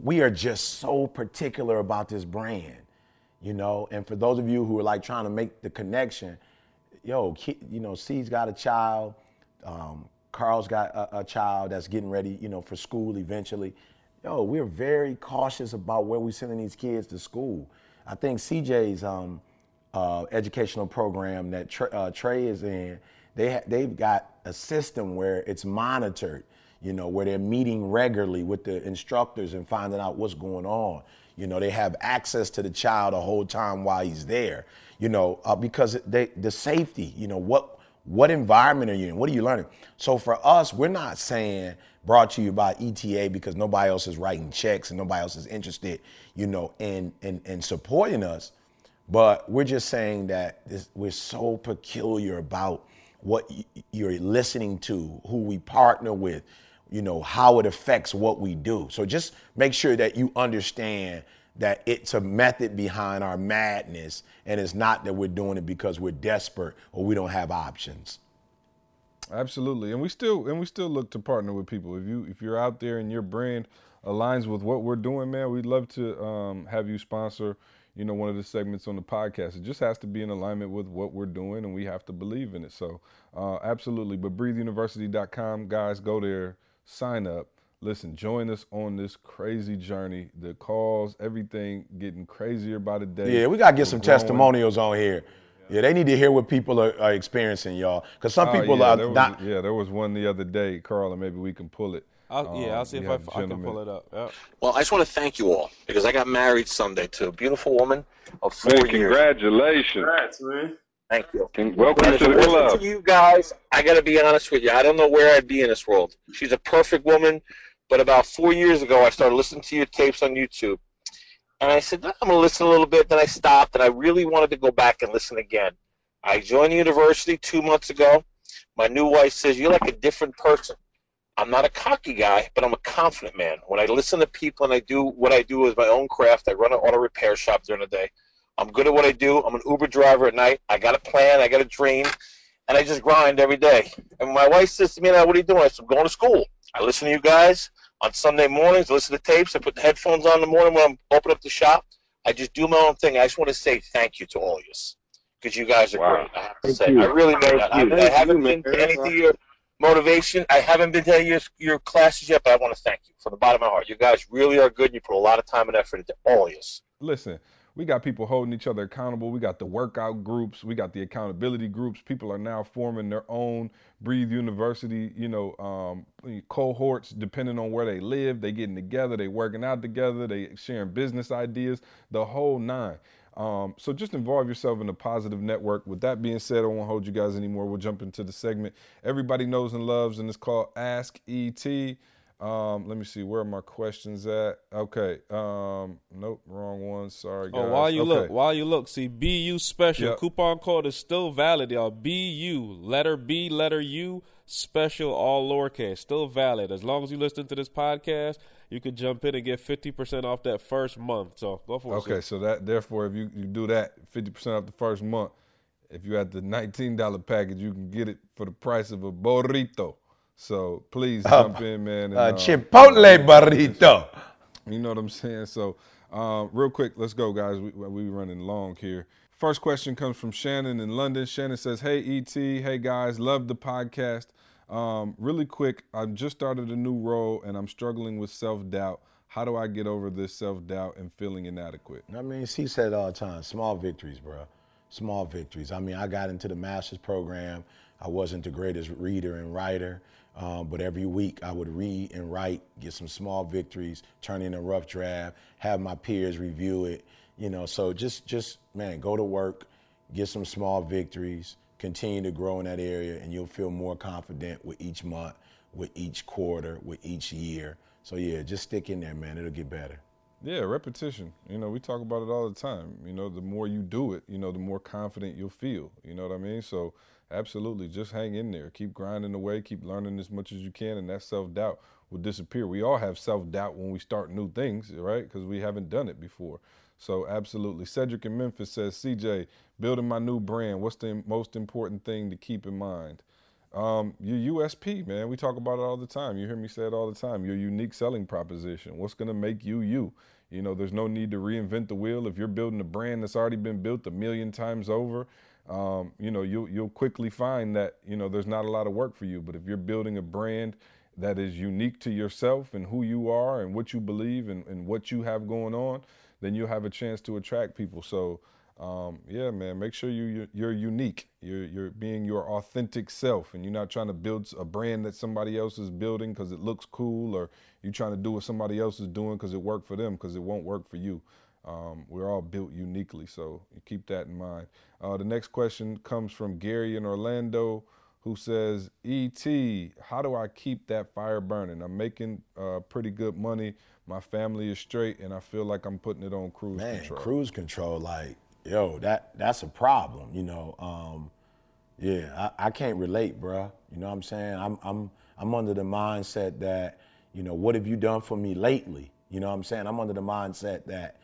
we are just so particular about this brand, you know. And for those of you who are like trying to make the connection, yo, you know, C's got a child, um, Carl's got a, a child that's getting ready, you know, for school eventually. Yo, we're very cautious about where we're sending these kids to school. I think CJ's um, uh, educational program that Trey, uh, Trey is in, they ha- they've got a system where it's monitored, you know, where they're meeting regularly with the instructors and finding out what's going on. You know, they have access to the child the whole time while he's there. You know, uh, because they the safety. You know what what environment are you in? What are you learning? So for us, we're not saying brought to you by ETA because nobody else is writing checks and nobody else is interested, you know, in in, in supporting us. But we're just saying that this, we're so peculiar about what you're listening to, who we partner with, you know, how it affects what we do. So just make sure that you understand that it's a method behind our madness and it's not that we're doing it because we're desperate or we don't have options. Absolutely, and we still and we still look to partner with people. If you if you're out there and your brand aligns with what we're doing, man, we'd love to um, have you sponsor. You know, one of the segments on the podcast. It just has to be in alignment with what we're doing, and we have to believe in it. So, uh, absolutely. But BreatheUniversity.com, guys, go there, sign up. Listen, join us on this crazy journey. The calls, everything getting crazier by the day. Yeah, we gotta get We're some growing. testimonials on here. Yeah, they need to hear what people are, are experiencing, y'all. Because some Oh, people yeah, are there was, not. yeah, there was one the other day, Carl, and maybe we can pull it. I'll, yeah, Um, I'll see if we I, I can pull it up. Yep. Well, I just want to thank you all because I got married Sunday to a beautiful woman of four Man, years. congratulations. Congrats, man. Thank you. Con- Welcome And to the club. for you guys, I got to be honest with you. I don't know where I'd be in this world. She's a perfect woman, but about four years ago, I started listening to your tapes on YouTube. And I said, I'm going to listen a little bit. Then I stopped, and I really wanted to go back and listen again. I joined the university two months ago. My new wife says, You're like a different person. I'm not a cocky guy, but I'm a confident man. When I listen to people and I do what I do as my own craft, I run an auto repair shop during the day. I'm good at what I do. I'm an Uber driver at night. I got a plan. I got a dream, and I just grind every day. And my wife says to me, "Now, what are you doing?" I said, "I'm going to school. I listen to you guys on Sunday mornings. I listen to tapes. I put the headphones on in the morning when I'm open up the shop. I just do my own thing. I just want to say thank you to all of you because you guys are Wow. great. I have to Thank say, you. I really mean that. I, Thank I haven't man. been to any of your motivation. I haven't been to any of your, your classes yet, but I want to thank you from the bottom of my heart. You guys really are good. You put a lot of time and effort into all of you. Listen, we got people holding each other accountable. We got the workout groups. We got the accountability groups. People are now forming their own Breathe University, you know, um, cohorts depending on where they live. They getting together. They working out together. They sharing business ideas. The whole nine. Um, so just involve yourself in a positive network. With that being said, I won't hold you guys anymore. We'll jump into the segment everybody knows and loves, and it's called Ask ET. Um, let me see where are my questions at. Okay. Um, nope, wrong one. Sorry, guys. Oh, while you okay. look, while you look, see BU special Yep. coupon code is still valid, y'all. BU letter B letter U special all lowercase still valid as long as you listen to this podcast. You can jump in and get fifty percent off that first month. So go for it. Okay, so that therefore, if you, you do that, fifty percent off the first month. If you had the nineteen dollar package, you can get it for the price of a burrito. So please jump in, man. and, Uh, uh, Chipotle burrito. You know what I'm saying? So, um, real quick, let's go, guys. We we running long here. First question comes from Shannon in London. Shannon says, "Hey ET, hey guys, love the podcast. Um, really quick, I've just started a new role and I'm struggling with self doubt. How do I get over this self doubt and feeling inadequate?" I mean, he said all the time, small victories, bro. Small victories. I mean, I got into the master's program. I wasn't the greatest reader and writer, um, but every week I would read and write, get some small victories, turn in a rough draft, have my peers review it. You know, so just, just man, go to work, get some small victories, continue to grow in that area, and you'll feel more confident with each month, with each quarter, with each year. So yeah, just stick in there, man. It'll get better. Yeah, repetition. You know, we talk about it all the time. You know, the more you do it, you know, the more confident you'll feel. You know what I mean? So, absolutely, just hang in there. Keep grinding away, keep learning as much as you can, and that self doubt will disappear. We all have self doubt when we start new things, right? Because we haven't done it before. So, absolutely. Cedric in Memphis says, CJ, building my new brand, what's the most important thing to keep in mind? Um, your USP, man. We talk about it all the time. You hear me say it all the time. Your unique selling proposition. What's going to make you you? You know, there's no need to reinvent the wheel. If you're building a brand that's already been built a million times over, um, you know, you'll you'll quickly find that you know there's not a lot of work for you. But if you're building a brand that is unique to yourself and who you are and what you believe and, and what you have going on, then you'll have a chance to attract people. So um, yeah, man, make sure you you're, you're unique. You're you're being your authentic self, and you're not trying to build a brand that somebody else is building because it looks cool, or you're trying to do what somebody else is doing because it worked for them because it won't work for you. Um, we're all built uniquely, so you keep that in mind. Uh, the next question comes from Gary in Orlando, who says, "Et, how do I keep that fire burning? I'm making uh, pretty good money. My family is straight, and I feel like I'm putting it on cruise control. man, control." cruise control, like, yo, that that's a problem, you know. Um, yeah, I, I can't relate, bruh. You know what I'm saying? I'm I'm I'm under the mindset that, you know, what have you done for me lately? You know what I'm saying? I'm under the mindset that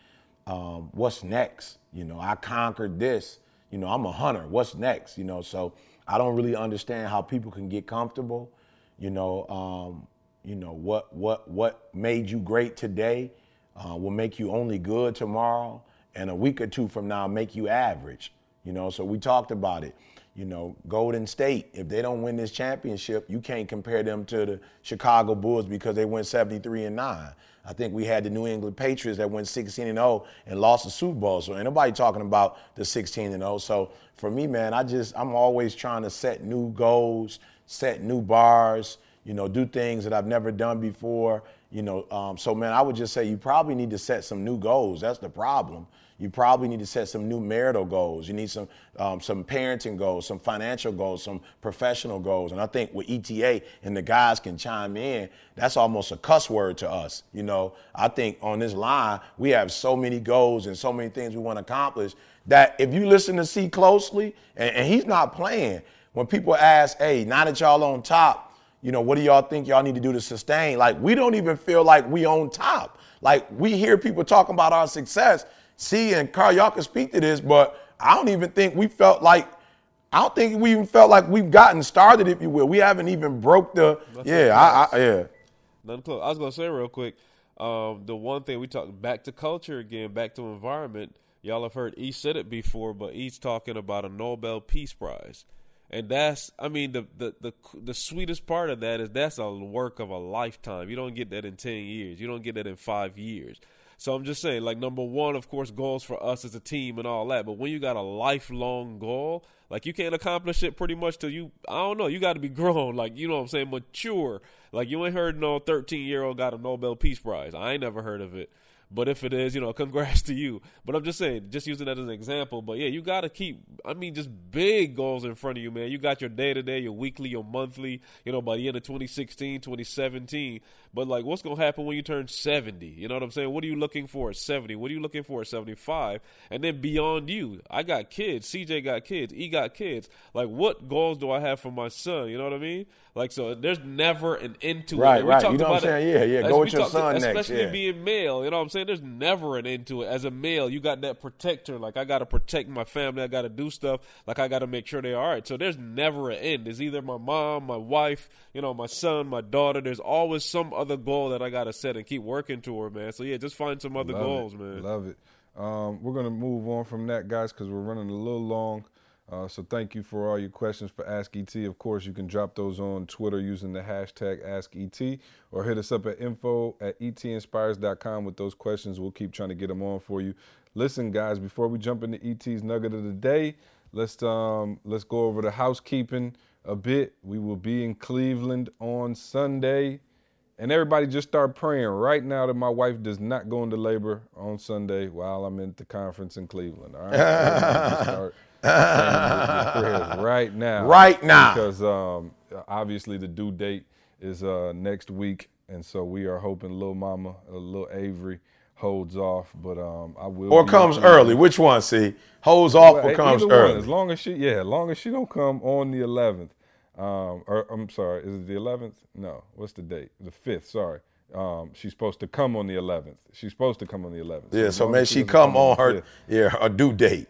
um, what's next? You know, I conquered this. You know, I'm a hunter. What's next? You know, so I don't really understand how people can get comfortable. You know, um, you know what what what made you great today uh, will make you only good tomorrow, and a week or two from now make you average. You know, so we talked about it. You know, Golden State, if they don't win this championship, you can't compare them to the Chicago Bulls because they went 73 and 9. I think we had the New England Patriots that went 16 and 0 and lost the Super Bowl. So ain't nobody talking about the 16 and 0. So for me, man, I just I'm always trying to set new goals, set new bars, you know, do things that I've never done before. You know, um, so man, I would just say you probably need to set some new goals. That's the problem. You probably need to set some new marital goals. You need some um, some parenting goals, some financial goals, some professional goals. And I think with ETA and the guys can chime in, that's almost a cuss word to us. You know, I think on this line we have so many goals and so many things we want to accomplish that if you listen to C closely, and, and he's not playing. When people ask, "Hey, now that y'all on top," you know, what do y'all think y'all need to do to sustain? Like, we don't even feel like we on top. Like, we hear people talking about our success. See, and Carl, y'all can speak to this, but I don't even think we felt like, I don't think we even felt like we've gotten started, if you will. We haven't even broke the, That's yeah, I, I, yeah. Nothing close. I was gonna say real quick. Um, the one thing we talked back to culture again, back to environment. Y'all have heard E said it before, but E's talking about a Nobel Peace Prize, and that's I mean the the the the sweetest part of that is that's a work of a lifetime. You don't get that in ten years. You don't get that in five years. So I'm just saying, like number one, of course, goals for us as a team and all that. But when you got a lifelong goal, like you can't accomplish it pretty much till you, I don't know, you got to be grown, like you know what I'm saying, mature. Like you ain't heard no 13 year old got a Nobel Peace Prize. I ain't never heard of it. But if it is, you know, congrats to you. But I'm just saying, just using that as an example. But yeah, you got to keep, I mean, just big goals in front of you, man. You got your day to day, your weekly, your monthly, you know, by the end of 2016, 2017. But like, what's going to happen when you turn 70? You know what I'm saying? What are you looking for at 70? What are you looking for at 75? And then beyond you, I got kids. CJ got kids. E got kids. Like, what goals do I have for my son? You know what I mean? Like, so there's never an end to Right, it. And right. talked You know what I'm about it- saying? Yeah, yeah. Go with your son next, Especially yeah. being male. You know what I'm saying? There's never an end to it. As a male, you got that protector. Like, I got to protect my family. I got to do stuff. Like, I got to make sure they're all right. So there's never an end. There's either my mom, my wife, you know, my son, my daughter. There's always some other goal that I got to set and keep working toward, man. So yeah, just find some other Love it. goals, man. Love it. Um, we're gonna move on from that, guys, because we're running a little long. Uh, so thank you for all your questions for Ask ET. Of course, you can drop those on Twitter using the hashtag Ask ET, or hit us up at info at etinspires.com with those questions. We'll keep trying to get them on for you. Listen, guys, before we jump into ET's nugget of the day, let's um, let's go over the housekeeping a bit. We will be in Cleveland on Sunday. And everybody just start praying right now that my wife does not go into labor on Sunday while I'm at the conference in Cleveland. All right. Everybody just start saying your prayers right now. Right now. Because um, obviously the due date is uh, next week. And so we are hoping little mama, uh, little Avery, holds off. But um, I will. Or comes early. Which one, see? Holds off Well, or comes either one, early? as long as she, yeah, as long as she don't come on the 11th. Um, or I'm sorry, is it the 11th? No, what's the date? The 5th. Sorry. Um, she's supposed to come on the 11th. She's supposed to come on the 11th. yeah, as so long man, she come on her yeah, her due date.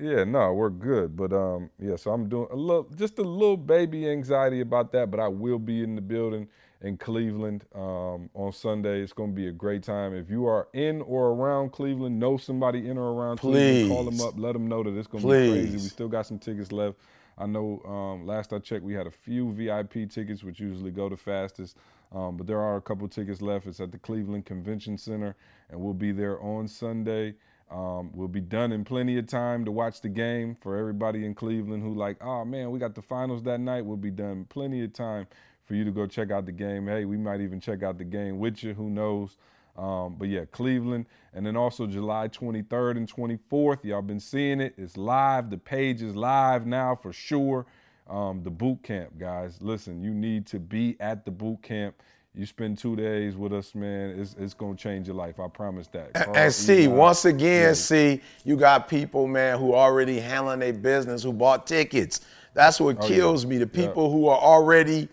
Yeah, no, we're good. But um, yeah, so I'm doing a little, just a little baby anxiety about that. But I will be in the building in Cleveland um, on Sunday. It's going to be a great time. If you are in or around Cleveland, know somebody in or around Cleveland, call them up, let them know that it's going to be crazy. We still got some tickets left. I know um, last I checked, we had a few VIP tickets, which usually go the fastest. Um, but there are a couple tickets left. It's at the Cleveland Convention Center, and we'll be there on Sunday. Um, we'll be done in plenty of time to watch the game for everybody in Cleveland who like, oh man, we got the finals that night. We'll be done plenty of time for you to go check out the game. Hey, we might even check out the game with you. Who knows? Um, but yeah, Cleveland, and then also July 23rd and 24th. Y'all been seeing it. It's live. The page is live now for sure. Um, the boot camp, guys. Listen, you need to be at the boot camp. You spend two days with us, man. It's, it's gonna change your life. I promise that. Carl, And see, once again, yeah. see, you got people, man, who already handling their business, who bought tickets. That's what Oh, yeah. kills me. The Yeah. people who are already,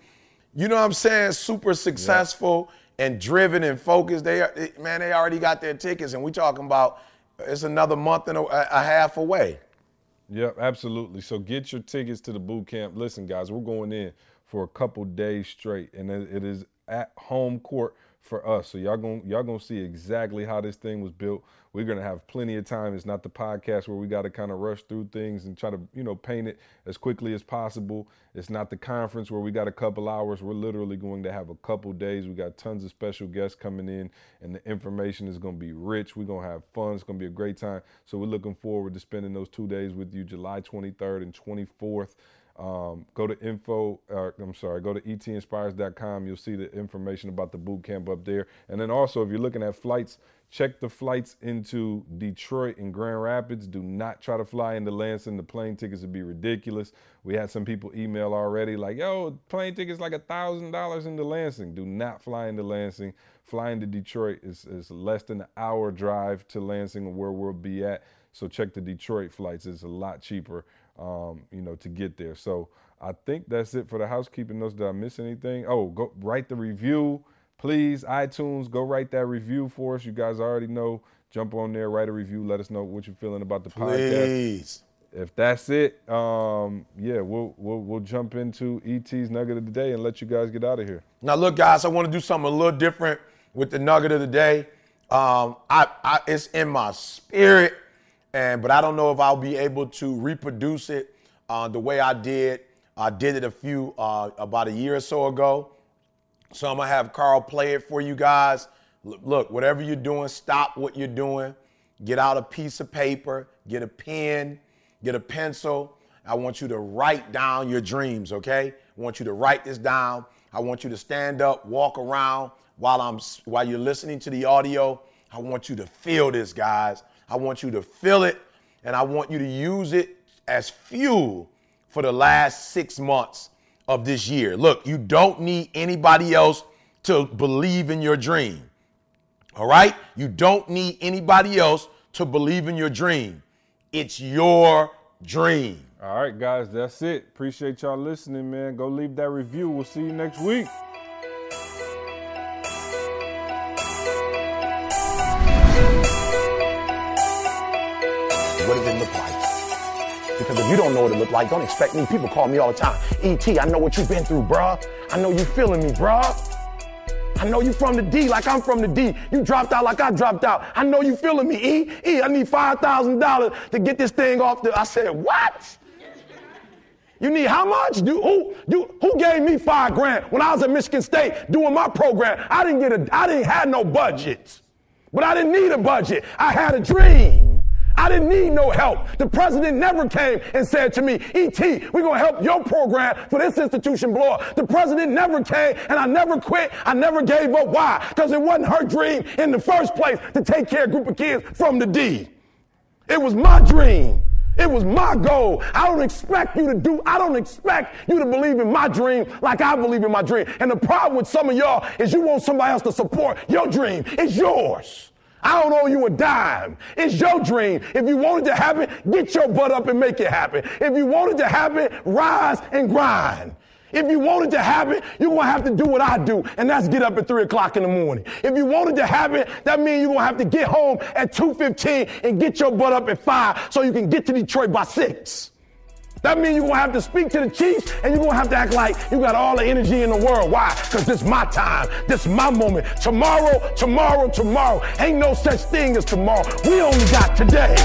you know what I'm saying, super successful and driven and focused. They, are- man, they already got their tickets, and we talking about it's another month and a, a half away. Yep, absolutely. So get your tickets to the boot camp. Listen, guys, we're going in for a couple days straight, and it is at home court for us. So y'all going y'all gonna see exactly how this thing was built. We're gonna have plenty of time. It's not the podcast where we got to kind of rush through things and try to you know paint it as quickly as possible. It's not the conference where we got a couple hours. We're literally going to have a couple days. We got tons of special guests coming in, and the information is going to be rich. We're going to have fun. It's going to be a great time. So we're looking forward to spending those two days with you, July 23rd and 24th. Um, go to info, uh, I'm sorry, go to etinspires.com. You'll see the information about the boot camp up there. And then also, if you're looking at flights, check the flights into Detroit and Grand Rapids. Do not try to fly into Lansing. The plane tickets would be ridiculous. We had some people email already like, yo, plane tickets like a $1,000 into Lansing. Do not fly into Lansing. Flying to Detroit is, is less than an hour drive to Lansing where we'll be at. So check the Detroit flights. It's a lot cheaper, um, you know, to get there. So I think that's it for the housekeeping notes. Did I miss anything? Oh, go write the review, please. iTunes, go write that review for us. You guys already know. Jump on there, write a review. Let us know what you're feeling about the podcast. Please. If that's it, um, yeah, we'll, we'll we'll jump into ET's nugget of the day and let you guys get out of here. Now, look, guys, I want to do something a little different with the nugget of the day. Um, I, I, it's in my spirit, and but I don't know if I'll be able to reproduce it uh, the way I did. I did it a few uh, about a year or so ago. So I'm gonna have Carl play it for you guys. L- Look, whatever you're doing, stop what you're doing. Get out a piece of paper, get a pen, get a pencil. I want you to write down your dreams, okay? I want you to write this down. I want you to stand up, walk around while I'm while you're listening to the audio. I want you to feel this, guys. I want you to feel it and I want you to use it as fuel for the last 6 months of this year. Look, you don't need anybody else to believe in your dream. All right? You don't need anybody else to believe in your dream. It's your dream. All right, guys, that's it. Appreciate y'all listening, man. Go leave that review. We'll see you next week. Look like? Because if you don't know what it look like, don't expect me. People call me all the time. ET, I know what you've been through, bruh. I know you feeling me, bruh. I know you from the D like I'm from the D. You dropped out like I dropped out. I know you feeling me, E. E, I need $5,000 to get this thing off the. I said, what? You need how much? You, who, you, who gave me five grand when I was at Michigan State doing my program? I didn't get a, I didn't have no budget, but I didn't need a budget. I had a dream. I didn't need no help. The president never came and said to me, ET, we're going to help your program for this institution blow up. The president never came and I never quit. I never gave up. Why? Because it wasn't her dream in the first place to take care of a group of kids from the D. It was my dream. It was my goal. I don't expect you to do, I don't expect you to believe in my dream like I believe in my dream. And the problem with some of y'all is you want somebody else to support your dream. It's yours. I don't owe you a dime. It's your dream. If you want it to happen, get your butt up and make it happen. If you want it to happen, rise and grind. If you want it to happen, you're going to have to do what I do, and that's get up at 3 o'clock in the morning. If you want it to happen, that means you're going to have to get home at 2.15 and get your butt up at 5 so you can get to Detroit by 6. That means you're to have to speak to the Chiefs and you're to have to act like you got all the energy in the world. Why? Because this is my time. This is my moment. Tomorrow, tomorrow, tomorrow. Ain't no such thing as tomorrow. We only got today.